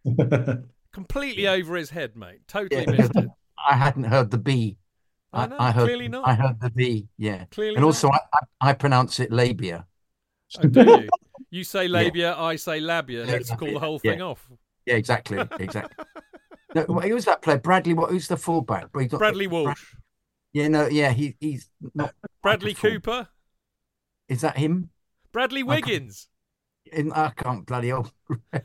A: completely over his head, mate. Totally
B: Yeah.
A: missed it.
B: I hadn't heard the B.
A: I
B: I,
A: know,
B: I heard.
A: clearly not.
B: I heard the B. Yeah.
A: Clearly
B: and also,
A: not.
B: I, I, I pronounce it labia.
A: Oh, do you? You say labia, I say labia. Let's call the whole thing
B: yeah.
A: off.
B: Yeah, exactly, exactly. no, who's that player? Bradley. What? Who's the fullback?
A: Bradley Walsh,
B: Yeah, no, yeah, he, he's not.
A: Bradley Cooper,
B: Is that him?
A: Bradley
B: I can't-
A: Wiggins.
B: In, I can't bloody hell.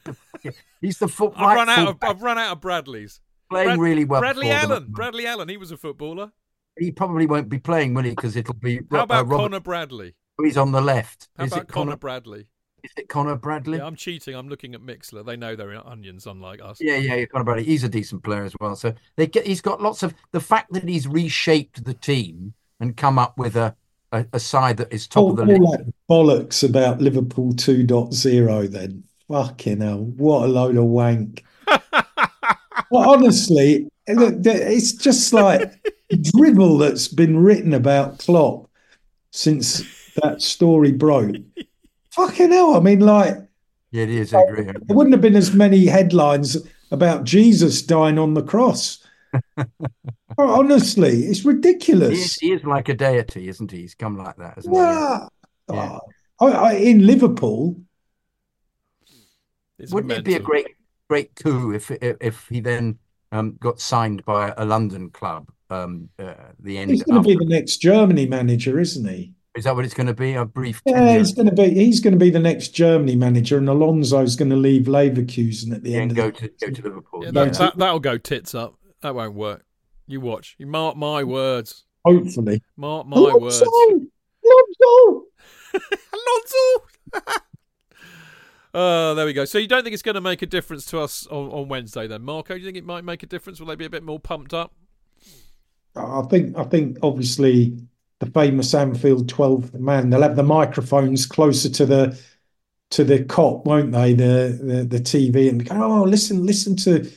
B: he's the foot.
A: I've run out of I've run out of Bradleys.
B: playing
A: Brad-
B: really well.
A: Bradley Allen. Bradley Allen. He was a footballer.
B: He probably won't be playing, will he? Because it'll be.
A: How
B: uh,
A: about
B: Robert-
A: Connor Bradley?
B: He's on the left.
A: How
B: is
A: about
B: it
A: Connor,
B: Connor?
A: Bradley?
B: Is it Connor Bradley?
A: Yeah, I'm cheating. I'm looking at Mixlr. They know they're in onions, unlike us.
B: Yeah, yeah, yeah, Connor Bradley. He's a decent player as well. So they get. He's got lots of the fact that he's reshaped the team and come up with a a, a side that is top
C: All,
B: of the
C: all
B: league.
C: that bollocks about Liverpool 2.0 then. Fucking hell. What a load of wank. well, honestly, it's just like dribble that's been written about Klopp since that story broke. Fucking hell. I mean, like,
B: Yeah, it is. I agree.
C: there wouldn't have been as many headlines about Jesus dying on the cross. Honestly, it's
B: He is,
C: ridiculous.
B: he is like a deity, isn't he? He's come like that, isn't he?
C: Yeah.
B: Yeah.
C: Oh, I, I, in Liverpool,
A: It's
B: Wouldn't it be a great, great coup if if, if he then um, got signed by a London club? Um, uh, the end.
C: he's going to be the next Germany manager, isn't he?
B: Is that what it's going to be? A brief
C: Yeah,
B: tenure
C: he's going to be. He's going to be the next Germany manager, and Alonso's going to leave Leverkusen at the end.
B: and
C: Of
B: go
C: the
B: to go to Liverpool.
A: Yeah,
C: No,
A: that,
C: to-
A: that, that'll go tits up. That won't work. You watch. You mark my words.
C: hopefully.
A: Mark my words.
C: Alonso! Alonso!
A: Alonso. Oh, uh, there we go. So you don't think it's going to make a difference to us on, on Wednesday then, Marco? Do you think it might make a difference? Will they be a bit more pumped up?
C: I think. I think obviously the famous Anfield 12th man. They'll have the microphones closer to the to the Kop, won't they? The the, the TV and go. Oh, listen, listen to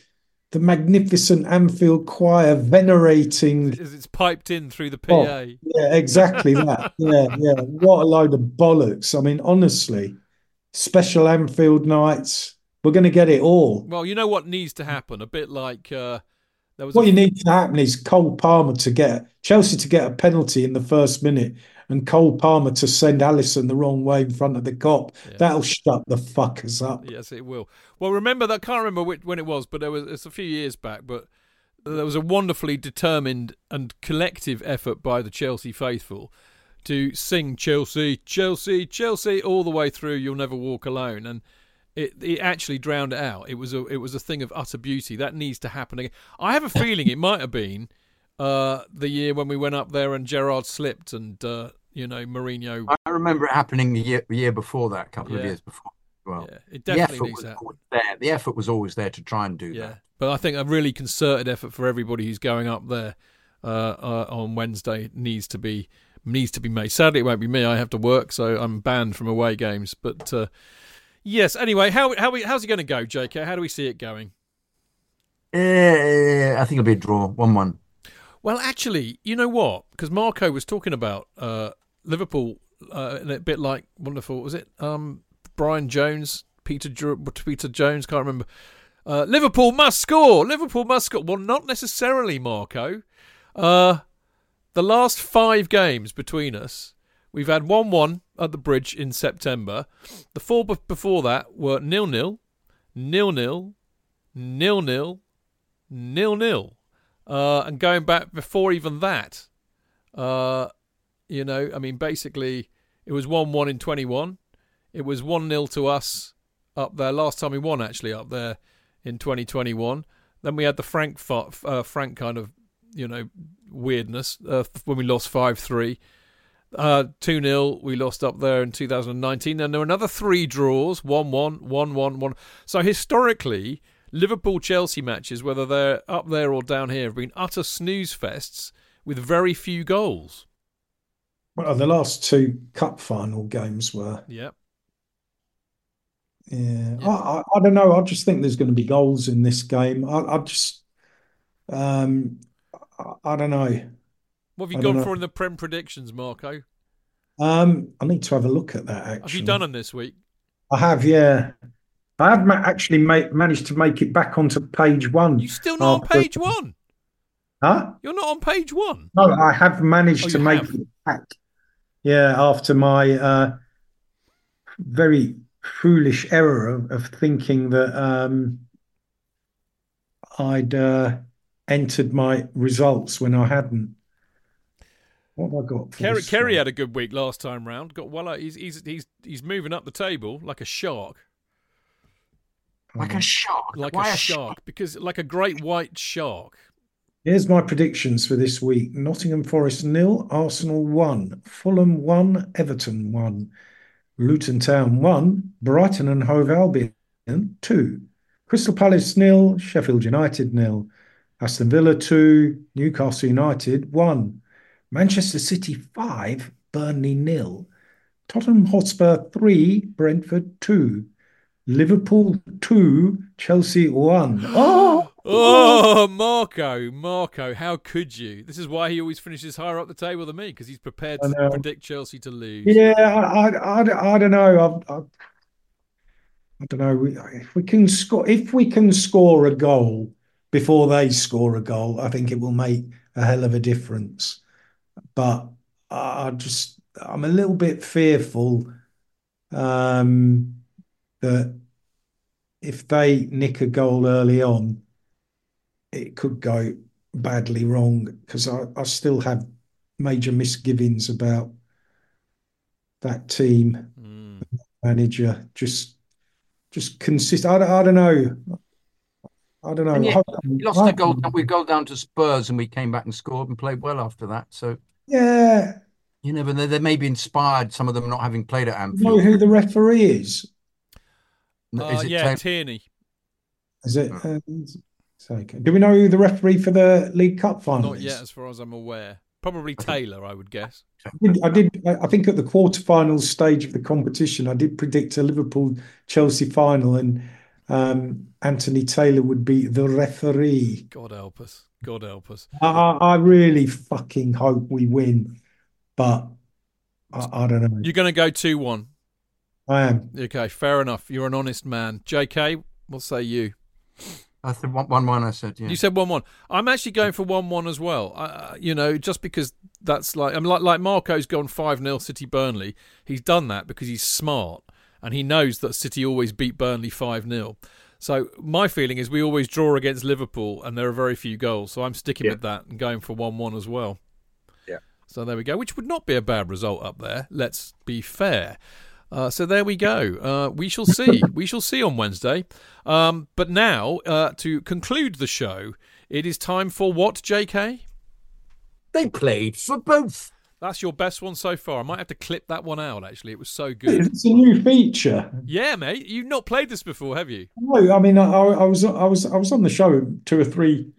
C: the magnificent Anfield choir venerating
A: As it's piped in through the PA.
C: Oh, Yeah, exactly that. Yeah, yeah. What a load of bollocks. I mean, honestly, special Anfield nights. We're going to get it all.
A: Well, you know what needs to happen? A bit like uh, there was.
C: What
A: a,
C: you need to happen is Cole Palmer to get Chelsea to get a penalty in the first minute, and Cole Palmer to send Alisson the wrong way in front of the Kop. That'll shut the fuckers up.
A: Yes, it will. Well, remember that. I can't remember which, when it was, but there was. It's a few years back, but there was a wonderfully determined and collective effort by the Chelsea faithful to sing Chelsea, Chelsea, Chelsea all the way through. You'll never walk alone, and it it actually drowned it out. It was a it was a thing of utter beauty that needs to happen again. I have a feeling it might have been uh, the year when we went up there and Gerrard slipped and uh, you know Mourinho.
B: I remember it happening the year, year before that, a couple of years before. Well,
A: Yeah, it
B: the
A: definitely
B: effort
A: needs
B: was always there. The effort was always there to try and do
A: Yeah,
B: that.
A: but I think a really concerted effort for everybody who's going up there uh, uh, on Wednesday needs to be needs to be made. Sadly, it won't be me. I have to work, so I'm banned from away games. But uh, yes, anyway, how how we, how's it going to go, JK? How do we see it going?
B: Eh, I think it'll be a draw, one-one.
A: Well, actually, you know what? Because Marco was talking about uh, Liverpool uh, a bit like wonderful was it um, Brian Jones, Peter Peter Jones, can't remember. Uh, Liverpool must score. Liverpool must score. Well, not necessarily, Marco. Uh, the last five games between us, we've had one-one at the bridge in September. The four be- before that were nil-nil, nil-nil, nil-nil, nil-nil, uh, and going back before even that, uh, you know, I mean, basically, it was one-one in twenty-one. It was one 0 to us up there last time we won, actually up there in 2021. Then we had the Frank uh, Frank kind of you know weirdness uh, when we lost five three. Uh, 2 0, we lost up there in 2019. And there were another three draws 1 1, 1 1, 1. So historically, Liverpool Chelsea matches, whether they're up there or down here, have been utter snooze fests with very few goals.
C: Well, the last two cup final games were.
A: Yep.
C: Yeah, yeah. I, I, I, don't know. I just think there's going to be goals in this game. I, I just, um, I, I, don't know.
A: What have you gone for in the Prem predictions, Marco?
C: Um, I need to have a look at that. Actually,
A: have you done them this week?
C: I have. Yeah, I have ma- actually ma- managed to make it back onto page one.
A: You still not on page one?
C: Huh?
A: You're not on page one.
C: No, I have managed
A: Oh,
C: to make
A: have?
C: it back. Yeah, after my uh, very foolish error of, of thinking that um, I'd uh, entered my results when I hadn't. What have I got?
A: Kerry, Kerry had a good week last time round. Got well. He's he's he's he's moving up the table like a shark,
B: Like a hmm. shark.
A: like
B: Why
A: a,
B: a
A: shark, because like a great white shark.
C: Here's my predictions for this week: Nottingham Forest nil, Arsenal one, Fulham one, Everton one, Luton Town one, Brighton and Hove Albion two, Crystal Palace nil, Sheffield United nil, Aston Villa two, Newcastle United one, Manchester City five, Burnley nil, Tottenham Hotspur three, Brentford two, Liverpool two, Chelsea one. Oh.
A: Oh, Marco, Marco, how could you? This is why he always finishes higher up the table than me because he's prepared to predict Chelsea to lose.
C: Yeah, I, I, I, I don't know. I, I, I don't know. If we can score, if we can score a goal before they score a goal, I think it will make a hell of a difference. But I I just, I'm a little bit fearful um, that if they nick a goal early on, it could go badly wrong because I, I still have major misgivings about that team
A: Mm.
C: manager just just consist. I, don't- I don't know. I don't know.
B: And yet, we lost a goal. We go down to Spurs, and we came back and scored and played well after that. So
C: Yeah,
B: you never know. They may be inspired. Some of them not having played at
C: you know who the referee is?
A: Uh,
B: Is it
A: yeah,
B: Taylor?
A: Tierney.
C: Is it? Uh, okay. Do we know who the referee for the League Cup final
A: Not
C: is?
A: yet, as far as I'm aware. Probably Taylor, I would guess.
C: I did, I did. I think at the quarterfinals stage of the competition, I did predict a Liverpool Chelsea final, and um, Anthony Taylor would be the referee.
A: God help us. God help us.
C: I, I I really fucking hope we win, but I, I don't know.
A: You're going to go 2 1.
C: I am.
A: Okay, fair enough. You're an honest man. JK, what say you?
B: I said one, one, one. I said, yeah.
A: You said one one. I'm actually going for one one as well. I, I- you know, just because that's like I'm like like Marco's gone five 0 City Burnley. He's done that because he's smart and he knows that City always beat Burnley five 0 So my feeling is we always draw against Liverpool and there are very few goals. So I'm sticking
B: Yeah.
A: with that and going for one one as well.
B: Yeah.
A: So there we go, which would not be a bad result up there. Let's be fair. Uh, so there we go. Uh, we shall see. we shall see on Wednesday. Um, but now, uh, to conclude the show, it is time for what, JK?
B: They played for both.
A: That's your best one so far. I might have to clip that one out, actually. It was so good.
C: It's a new feature.
A: yeah, mate. You've not played this before, have you?
C: No, I mean, I, I was, I was, I was on the show two or three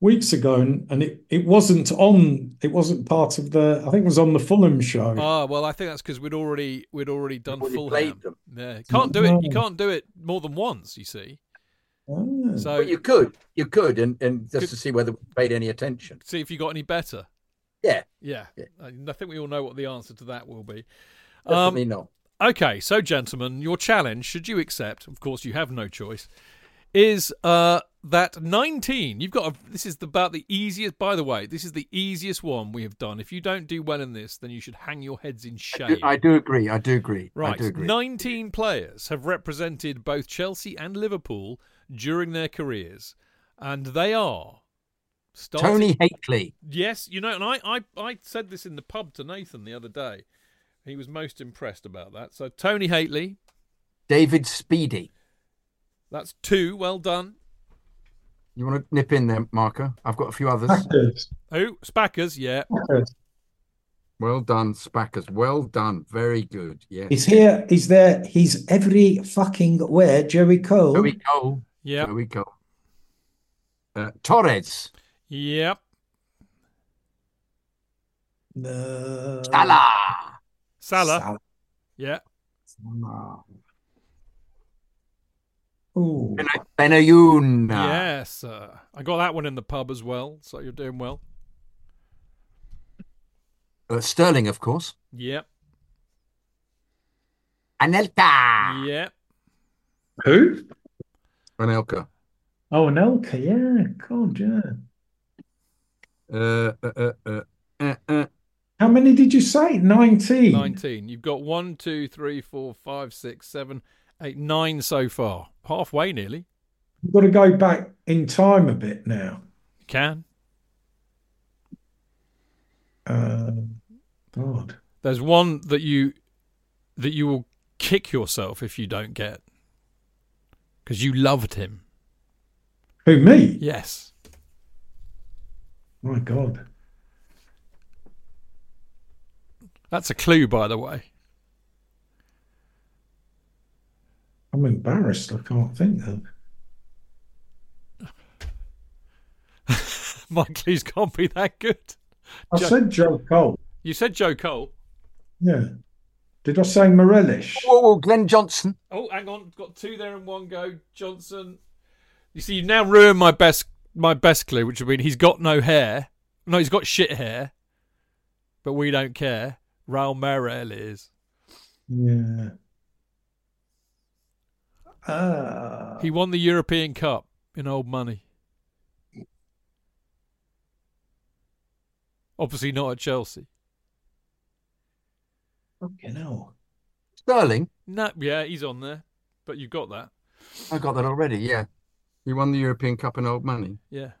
C: weeks ago, and, and it, it wasn't on. It wasn't part of the. I think it was on the Fulham show.
A: Ah, well, I think that's because we'd already we'd already done
B: Already
A: Fulham.
B: played them.
A: Yeah, can't do it. You can't do it more than once. You see.
C: Ah.
A: So
B: But you could, you could, and, and just
A: Could-
B: to see whether we paid any attention.
A: see if you got any better.
B: Yeah.
A: Yeah. I I think we all know what the answer to that will be.
B: Definitely not.
A: Okay, so gentlemen, your challenge, should you accept, of course you have no choice, is uh that 19. You've got a, this is about the easiest by the way, this is the easiest one we have done. If you don't do well in this, then you should hang your heads in
B: I
A: shame.
B: do, I do agree. I do agree.
A: Right.
B: I do agree.
A: 19 players have represented both Chelsea and Liverpool during their careers, and they are starting-
B: Tony Hateley.
A: Yes, you know, and I, I, I said this in the pub to Nathan the other day. He was most impressed about that. So Tony Hateley,
B: David Speedy.
A: that's two. Well done.
B: You want to nip in there, Marco? I've got a few others.
C: Spackers.
A: Who? Spackers, yeah.
C: Spackers.
B: Well done, Spackers. Well done. Very good. Yeah.
C: He's here. He's there. He's every fucking where. Jerry Cole.
B: Joey Cole.
A: Yep.
B: Joey Cole. Uh, Torres.
A: Yep.
C: Uh,
B: Salah.
A: Salah.
C: Salah.
A: Yeah.
C: Ooh.
B: Benayoun.
A: Yes. Uh, I got that one in the pub as well, so you're doing well.
B: Uh, Sterling, of course.
A: Yep.
B: Anelka.
A: Yep.
C: Who?
B: Anelka.
C: Oh, Anelka. Yeah. God, yeah.
B: Uh, uh, uh, uh, uh, uh.
C: How many did you say? 19.
A: 19. You've got one, two, three, four, five, six, seven, eight, nine so far. Halfway nearly.
C: You've got to go back in time a bit now.
A: You can.
C: Uh, God.
A: There's one that you that you will kick yourself if you don't get. Because you loved him.
C: Who, me?
A: Yes.
C: My God.
A: That's a clue, by the way.
C: I'm embarrassed. I can't think of.
A: My clues can't be that good.
C: I
A: Joe-
C: said Joe Cole.
A: You said Joe Cole.
C: Yeah. Did I say Meireles?
B: Whoa, whoa, Glenn Johnson.
A: Oh, hang on. Got two there in one go. Johnson. You see, you've now ruined my best my best clue, which would mean he's got no hair. No, he's got shit hair. But we don't care. Raul Meireles.
C: Yeah. Ah.
A: He won the European Cup in old money. Obviously not at Chelsea.
C: Fucking hell.
B: Sterling.
A: No, yeah, he's on there. But you've got that.
B: I got that already. Yeah. He won the European Cup in old money.
A: Yeah.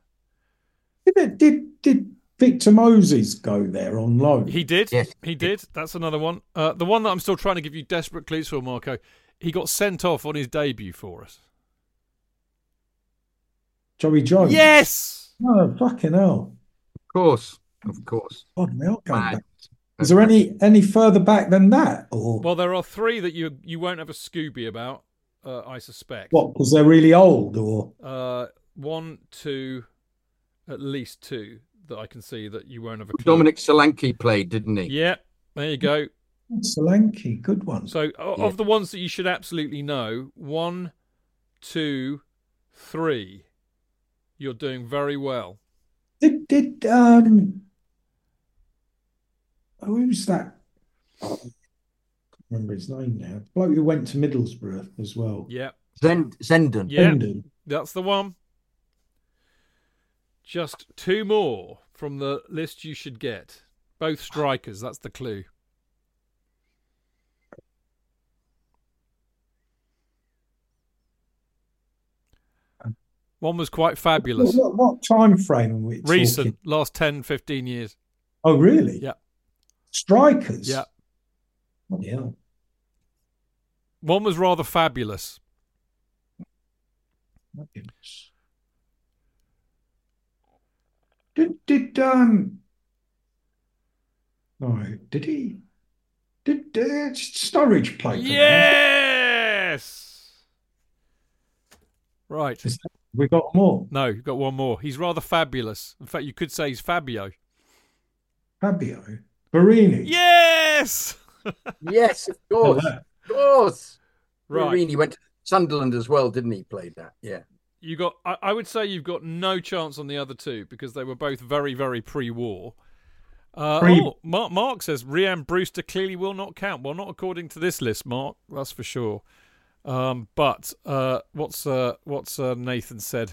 C: Did, did did Victor Moses go there on loan?
A: He did.
B: Yes.
A: He did. That's another one. Uh, the one that I'm still trying to give you desperate clues for, Marco. He got sent off on his debut for us.
C: Joey Jones?
A: Yes.
C: Oh, fucking hell.
B: Of course. Of course.
C: God, me, I'll go
B: Mad.
C: back. Is there any any further back than that? Or
A: Well, there are three that you you won't have a Scooby about. Uh, I suspect.
C: what? Because they're really old or
A: Uh, one, two, at least two that I can see that you won't have a clue.
B: Dominic Solanke played, didn't he?
A: Yeah, there you go.
C: Solanke, good one.
A: So o-
B: Yeah.
A: of the ones that you should absolutely know, one, two, three, you're doing very well.
C: Did did um who's that? I can't remember his name now. Bloke who went to Middlesbrough as well.
A: Yeah,
B: Zend- Zenden.
A: yeah,
C: Zenden.
A: that's the one. Just two more from the list you should get. Both strikers. That's the clue. One was quite fabulous.
C: What, what time frame are we
A: Recent,
C: talking?
A: last 10, 15 years.
C: Oh, really?
A: Yeah.
C: Strikers.
A: Yeah.
C: Bloody hell.
A: One was rather fabulous.
C: My goodness. Did did um no did he did uh, Sturridge play for them?
A: Yes! Right.
C: Is that- we got more
A: No, you've got one more. He's rather fabulous. In fact, you could say he's Fabio.
C: Fabio Borini
A: Yes!
B: Yes, of
C: Oh,
B: course.
C: That-
B: Of course.
A: Right.
B: Borini went to Sunderland as well, didn't he? Played that. Yeah.
A: You got. I, I would say you've got no chance on the other two because they were both very, very pre-war. Uh,
C: Three-
A: oh, Mark, Mark says Rian Brewster clearly will not count. Well, not according to this list, Mark. That's for sure. Um, but uh, what's uh, what's uh, Nathan said?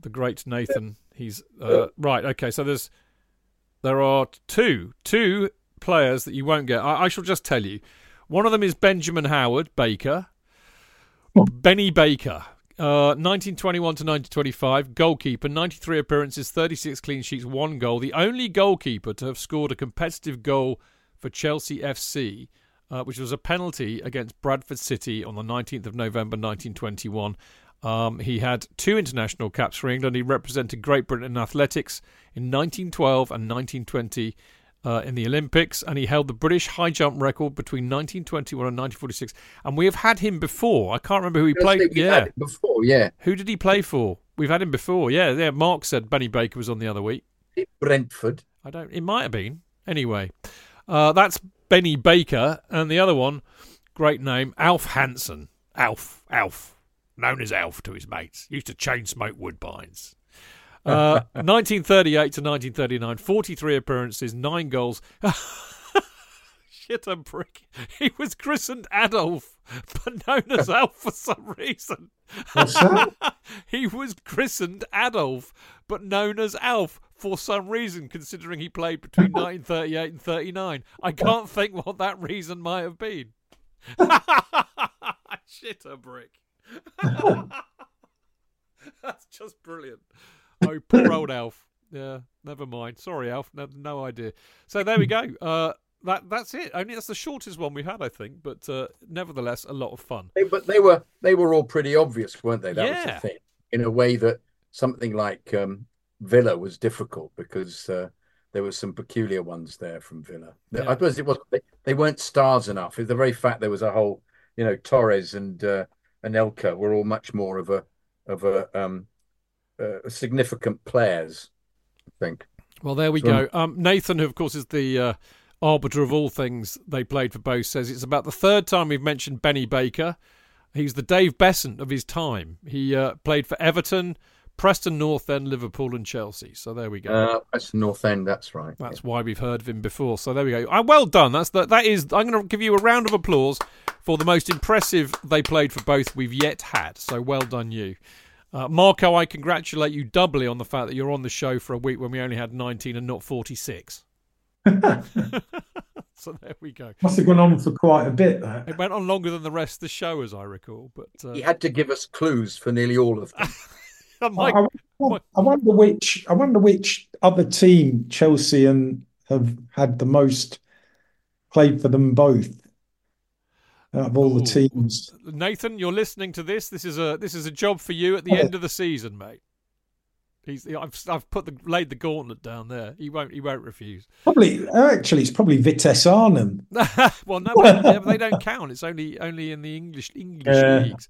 A: The great Nathan. He's uh, right. Okay, so there's there are two two players that you won't get. I, I shall just tell you. One of them is Benjamin Howard Baker. Benny Baker. Uh, 1921 to 1925, goalkeeper, 93 appearances, 36 clean sheets, one goal. The only goalkeeper to have scored a competitive goal for Chelsea FC, uh, which was a penalty against Bradford City on the 19th of November 1921. Um, he had two international caps for England. He represented Great Britain in athletics in 1912 and 1920 uh, in the Olympics, and he held the British high jump record between 1921 and 1946. And we have had him before. I can't remember who he played.
B: we've
A: Yeah,
B: before, yeah.
A: who did he play for? We've had him before. Yeah, yeah. Mark said Benny Baker was on the other week.
B: Brentford.
A: I don't. It might have been. Anyway, uh, that's Benny Baker, and the other one, great name, Alf Hanson. Alf, Alf, known as Alf to his mates. Used to chain smoke woodbines. Uh, 1938 to 1939, 43 appearances, nine goals. Shit, a prick. He was christened Adolf, but known as Alf for some reason.
C: What's that?
A: he was christened Adolf, but known as Alf for some reason, considering he played between 1938 and 39. I can't think what that reason might have been. Shit, a brick. That's just brilliant. Oh, poor old Alf. Yeah, never mind. Sorry, Alf. No, no idea. So there we go. Uh, that that's it. Only that's the shortest one we've had, I think, but uh, nevertheless, a lot of fun.
B: They, but they were they were all pretty obvious, weren't they? That was the thing. In a way that something like um, Villa was difficult because uh, there were some peculiar ones there from Villa.
A: Yeah.
B: I suppose it was they, they weren't stars enough. The very fact there was a whole, you know, Torres and uh, Anelka were all much more of a of a um, uh, significant players. I think.
A: Well, there we
B: From-
A: go. Um, Nathan, who of course is the uh, arbiter of all things they played for both, says it's about the third time we've mentioned Benny Baker. He's the Dave Beasant of his time. He uh, played for Everton, Preston North End, Liverpool, and Chelsea. So there we go.
B: Uh, that's North End. That's right.
A: That's why we've heard of him before. So there we go. Uh, well done. That's the, that is. I'm going to give you a round of applause for the most impressive they played for both we've yet had. So well done, you. Uh, Marco, I congratulate you doubly on the fact that you're on the show for a week when we only had 19 and not 46. so there we go.
C: Must have gone on for quite a bit. That.
A: It went on longer than the rest of the show, as I recall. But uh,
B: He had to give us clues for nearly all of them.
A: my-
C: I, I- I wonder which I wonder which other team Chelsea and have had the most played for them both out of all the teams.
A: Nathan, you're listening to this. This is a this is a job for you at the end of the season, mate. He's, I've I've put the laid the gauntlet down there. He won't he won't refuse.
C: Probably actually it's probably Vitesse Arnhem.
A: well, no, but they, don't count. It's only only in the English English
C: Yeah.
A: leagues.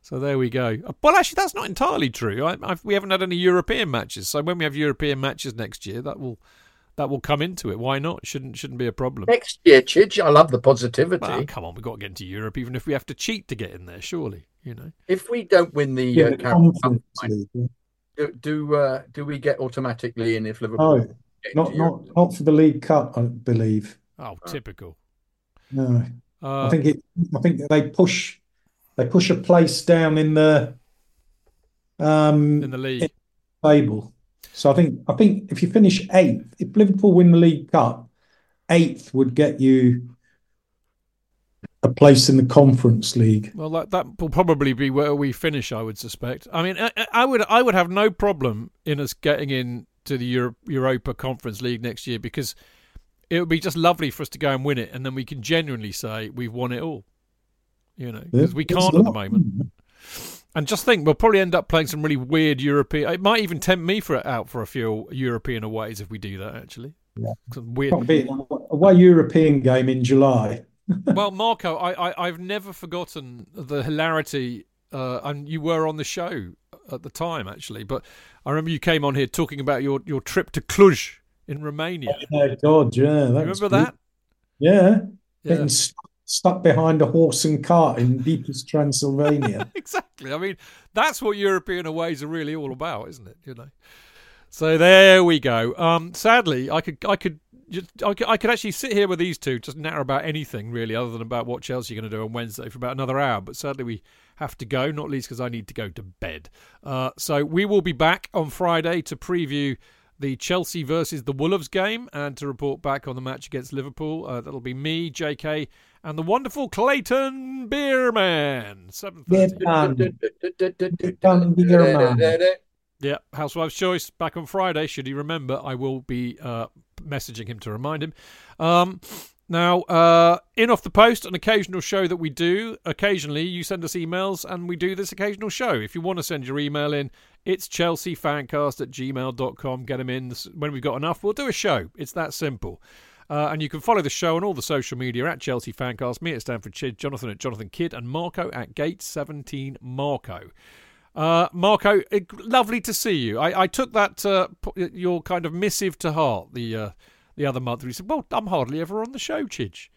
A: So there we go. Uh, Well, actually, that's not entirely true. I, I've, we haven't had any European matches. So when we have European matches next year, that will that will come into it. Why not? Shouldn't shouldn't be a problem.
B: Next year, Chidge, I love the positivity.
A: Well, come on, we've got to get into Europe, even if we have to cheat to get in there. Surely, you know.
B: If we don't win the
C: Yeah,
B: uh, Carabao Cup, do do, uh, do we get automatically in if Liverpool?
C: No, not
B: into
C: not not for the League Cup, I believe.
A: Oh, typical.
C: No,
A: Uh,
C: I think it. I think they push they push a place down in the um
A: in the league.
C: table. So I think I think if you finish eighth, if Liverpool win the League Cup, eighth would get you a place in the Conference League.
A: Well, that that will probably be where we finish. I would suspect. I mean, I, I would I would have no problem in us getting in to the Euro, Europa Conference League next year because it would be just lovely for us to go and win it, and then we can genuinely say we've won it all. You know, because we can't at the moment. And just think, we'll probably end up playing some really weird European. It might even tempt me for out for a few European aways if we do that. Actually,
C: Yeah.
A: some weird.
C: Got to be an away European game in July.
A: well, Marco, I, I I've never forgotten the hilarity, uh, and you were on the show at the time actually. But I remember you came on here talking about your, your trip to Cluj in Romania.
C: Oh God, yeah, that
A: remember that?
C: Yeah,
A: Yeah.
C: getting st- stuck behind a horse and cart in deepest Transylvania.
A: exactly. I mean, that's what European aways are really all about, isn't it? You know. So there we go. Um, sadly, I could I could I could, I could actually sit here with these two just natter about anything really, other than about what Chelsea are going to do on Wednesday for about another hour. But sadly, we have to go, not least because I need to go to bed. Uh, so we will be back on Friday to preview the Chelsea versus the Wolves game and to report back on the match against Liverpool. Uh, that'll be me, JK, and the wonderful Clayton Beerman. Seven yeah, Housewife's Choice back on Friday. Should he remember, I will be uh, messaging him to remind him. Um, now, uh, in off the post, an occasional show that we do. Occasionally, you send us emails and we do this occasional show. If you want to send your email in, it's chelseafancast at gmail.com. Get them in. When we've got enough, we'll do a show. It's that simple. Uh, and you can follow the show on all the social media at Chelsea Fancast, me at Stamford Chidge, Jonathan at Jonathan Kydd, and Marco at Gate17 Marco. Uh, Marco, it, lovely to see you. I, I took that uh, your kind of missive to heart the uh, the other month. He said, "Well, I'm hardly ever on the show, Chidge."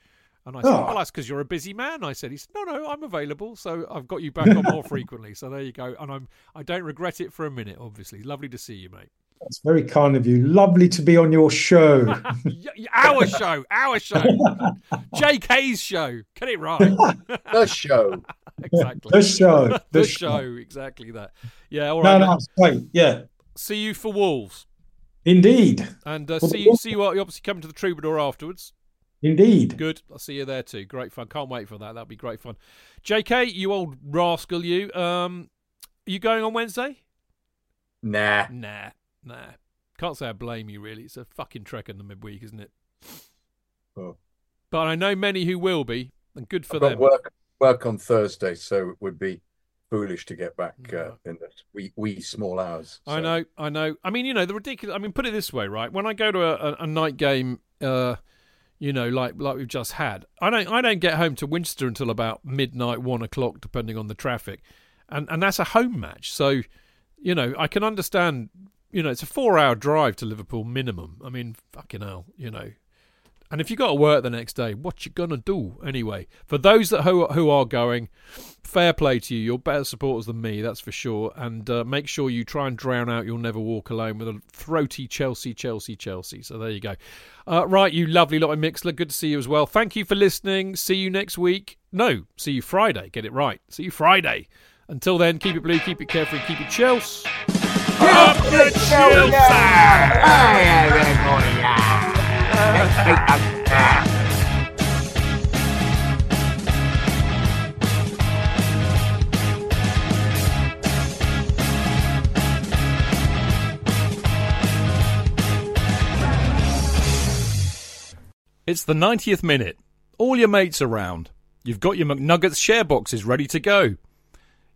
A: And I said,
C: Oh.
A: "Well, that's because you're a busy man." I said, "He said, no, no, I'm available, so I've got you back on more frequently. So there you go, and I'm I don't regret it for a minute. Obviously, lovely to see you, mate.
C: That's very kind of you. Lovely to be on your show.
A: Y- y- our show, our show, JK's show. Get it right.
B: The show.
A: exactly.
C: The show.
A: The,
C: The
A: show.
C: show.
A: Exactly that. Yeah. All
C: no, no,
A: mate.
C: great. Yeah,
A: See you for Wolves.
C: indeed.
A: And uh, see you, see you. You obviously coming to the Troubadour afterwards.
C: Indeed.
A: Good. I'll see you there too. Great fun. Can't wait for that. That'll be great fun. JK, you old rascal, you. Um, you going on Wednesday?
B: Nah.
A: Nah, nah. Can't say I blame you. Really, it's a fucking trek in the midweek, isn't it?
B: Oh.
A: But I know many who will be, and good for
B: I've
A: them.
B: work work on Thursday, so it would be foolish to get back uh, in the wee, wee small hours.
A: I know, I know. I mean, you know, the ridiculous. I mean, put it this way, right? When I go to a, a, a night game, uh, you know, like like we've just had, I don't I don't get home to Winchester until about midnight, one o'clock, depending on the traffic, and and that's a home match. So, you know, I can understand. You know, it's a four-hour drive to Liverpool minimum. I mean, fucking hell, you know. And if you got to work the next day, what you gonna do anyway? For those that who who are going, fair play to you. You're better supporters than me, that's for sure. And uh, make sure you try and drown out "You'll Never Walk Alone" with a throaty Chelsea, Chelsea, Chelsea. So there you go. Uh, right, you lovely lot of Mixlr. Good to see you as well. Thank you for listening. See you next week. No, see you Friday. Get it right. See you Friday. Until then, keep it blue, keep it carefree, keep it Chelsea.
D: Up the Chelsea!
A: It's the 90th minute. All your mates around. You've got your McNuggets share boxes ready to go.